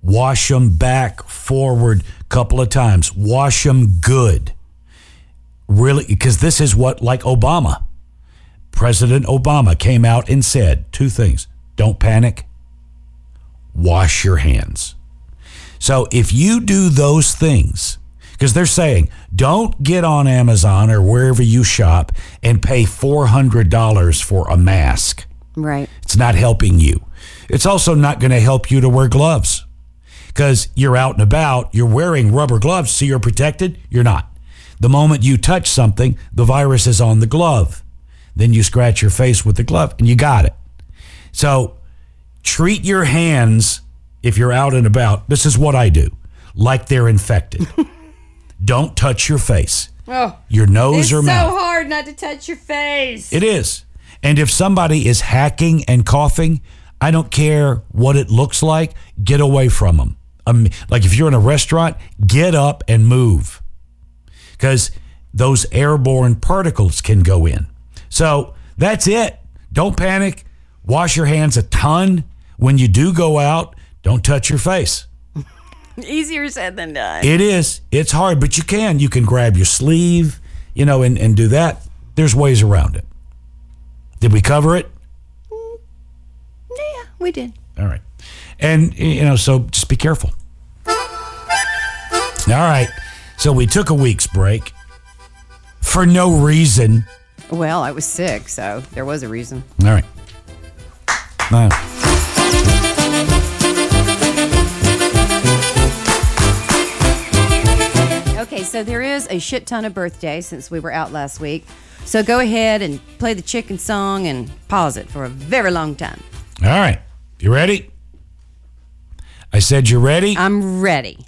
wash them back, forward, couple of times, wash them good. Really, because this is what, like Obama, President Obama came out and said two things don't panic, wash your hands. So if you do those things, because they're saying don't get on Amazon or wherever you shop and pay $400 for a mask. Right. It's not helping you. It's also not going to help you to wear gloves because you're out and about, you're wearing rubber gloves, so you're protected. You're not. The moment you touch something, the virus is on the glove. Then you scratch your face with the glove and you got it. So treat your hands if you're out and about. This is what I do like they're infected. [LAUGHS] Don't touch your face, Oh, your nose or so mouth. It's so hard not to touch your face. It is. And if somebody is hacking and coughing, I don't care what it looks like, get away from them. Um, like if you're in a restaurant, get up and move because those airborne particles can go in. So that's it. Don't panic. Wash your hands a ton. When you do go out, don't touch your face. [LAUGHS] Easier said than done. It is. It's hard, but you can. You can grab your sleeve, you know, and, and do that. There's ways around it. Did we cover it? Mm, yeah, we did. All right. And, you know, so just be careful. All right. So we took a week's break for no reason. Well, I was sick, so there was a reason. All right. Wow. Okay, so there is a shit ton of birthdays since we were out last week. So go ahead and play the chicken song and pause it for a very long time. All right. You ready? I said you're ready? I'm ready.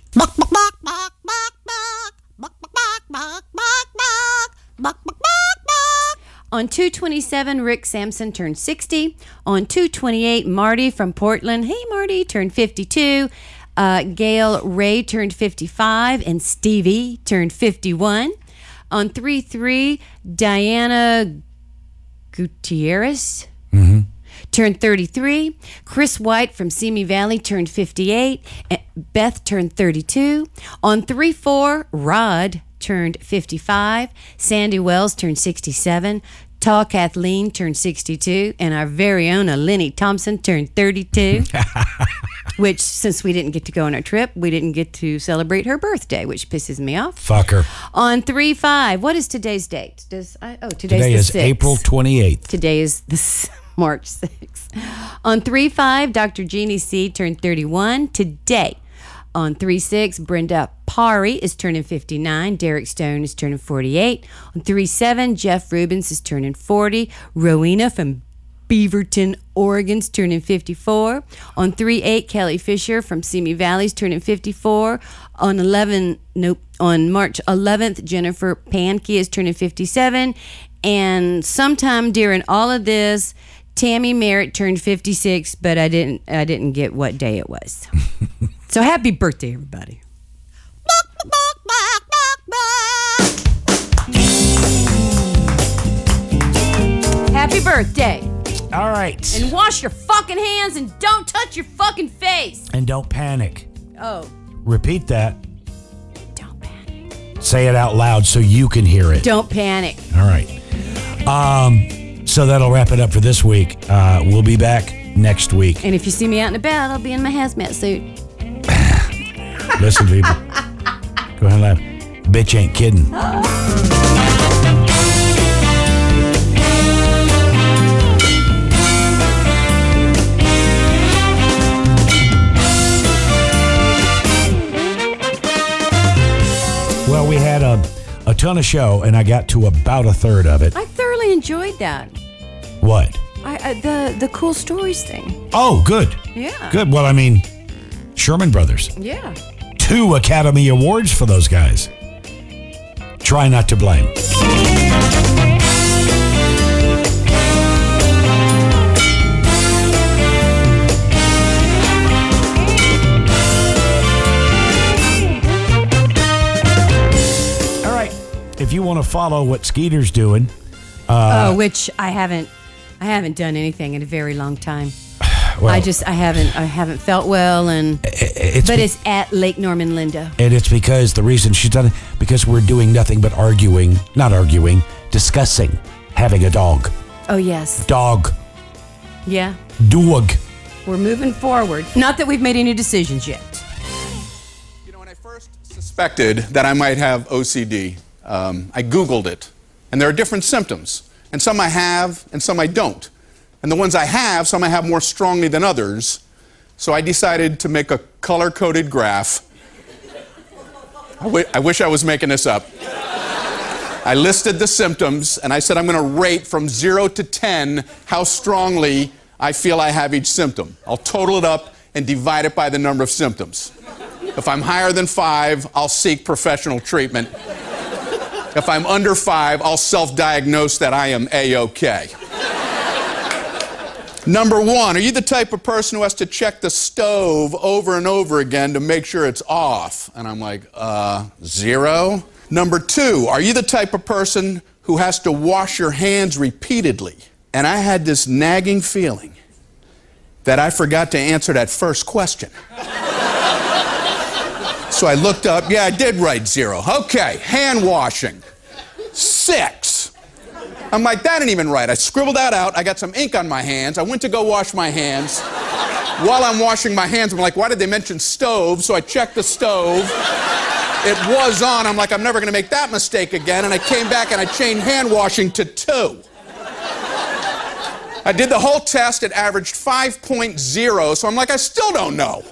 On 227, Rick Sampson turned 60. On 228, Marty from Portland, hey Marty, turned 52. Uh, Gail Ray turned 55, and Stevie turned 51. On 3 3, Diana Gutierrez turned 33. Chris White from Simi Valley turned 58. and Beth turned 32. On 3 4, Rod turned 55. Sandy Wells turned 67. Tall Kathleen turned 62. And our very own Lenny Thompson turned 32. [LAUGHS] which, since we didn't get to go on our trip, we didn't get to celebrate her birthday, which pisses me off. Fucker. On 3 5, what is today's date? Does I, Oh, today's Today the is 6th. April 28th. Today is this March 6th. On 3 5, Dr. Jeannie C. turned 31 today. On 3 6, Brenda Pari is turning 59. Derek Stone is turning 48. On 3 7, Jeff Rubens is turning 40. Rowena from Beaverton, Oregon's turning 54. On 3 8, Kelly Fisher from Simi Valley's turning 54. On 11, nope, on March 11th, Jennifer Pankey is turning 57. And sometime during all of this, Tammy Merritt turned 56, but I didn't I didn't get what day it was. [LAUGHS] so happy birthday, everybody. Happy birthday. All right. And wash your fucking hands and don't touch your fucking face. And don't panic. Oh, Repeat that. Don't panic. Say it out loud so you can hear it. don't panic. All right. Um, so that'll wrap it up for this week. Uh, we'll be back next week. And if you see me out and about, I'll be in my hazmat suit. Listen, people. Go ahead and laugh. Bitch ain't kidding. Well, we had a, a ton of show, and I got to about a third of it. I thoroughly enjoyed that. What? I, I the the cool stories thing. Oh, good. Yeah. Good. Well, I mean, Sherman Brothers. Yeah. Two Academy Awards for those guys. Try not to blame. All right. If you want to follow what Skeeter's doing, uh, oh, which I haven't I haven't done anything in a very long time. Well- I just I haven't I haven't felt well and it's but be- it's at Lake Norman Linda. And it's because the reason she's done it, because we're doing nothing but arguing, not arguing, discussing having a dog. Oh yes. Dog. Yeah. Dog. We're moving forward. Not that we've made any decisions yet. You know, when I first suspected that I might have OCD, um, I Googled it. And there are different symptoms. And some I have, and some I don't. And the ones I have, some I have more strongly than others. So I decided to make a color coded graph. I I wish I was making this up. I listed the symptoms and I said I'm going to rate from 0 to 10 how strongly I feel I have each symptom. I'll total it up and divide it by the number of symptoms. If I'm higher than 5, I'll seek professional treatment. If I'm under 5, I'll self diagnose that I am A OK. Number one, are you the type of person who has to check the stove over and over again to make sure it's off? And I'm like, uh, zero. Number two, are you the type of person who has to wash your hands repeatedly? And I had this nagging feeling that I forgot to answer that first question. so I looked up, yeah, I did write zero. Okay, hand washing, six. I'm like, that ain't even right. I scribbled that out. I got some ink on my hands. I went to go wash my hands. While I'm washing my hands, I'm like, why did they mention stove? So I checked the stove. It was on. I'm like, I'm never going to make that mistake again. And I came back and I changed hand washing to two. I did the whole test. It averaged 5.0. So I'm like, I still don't know.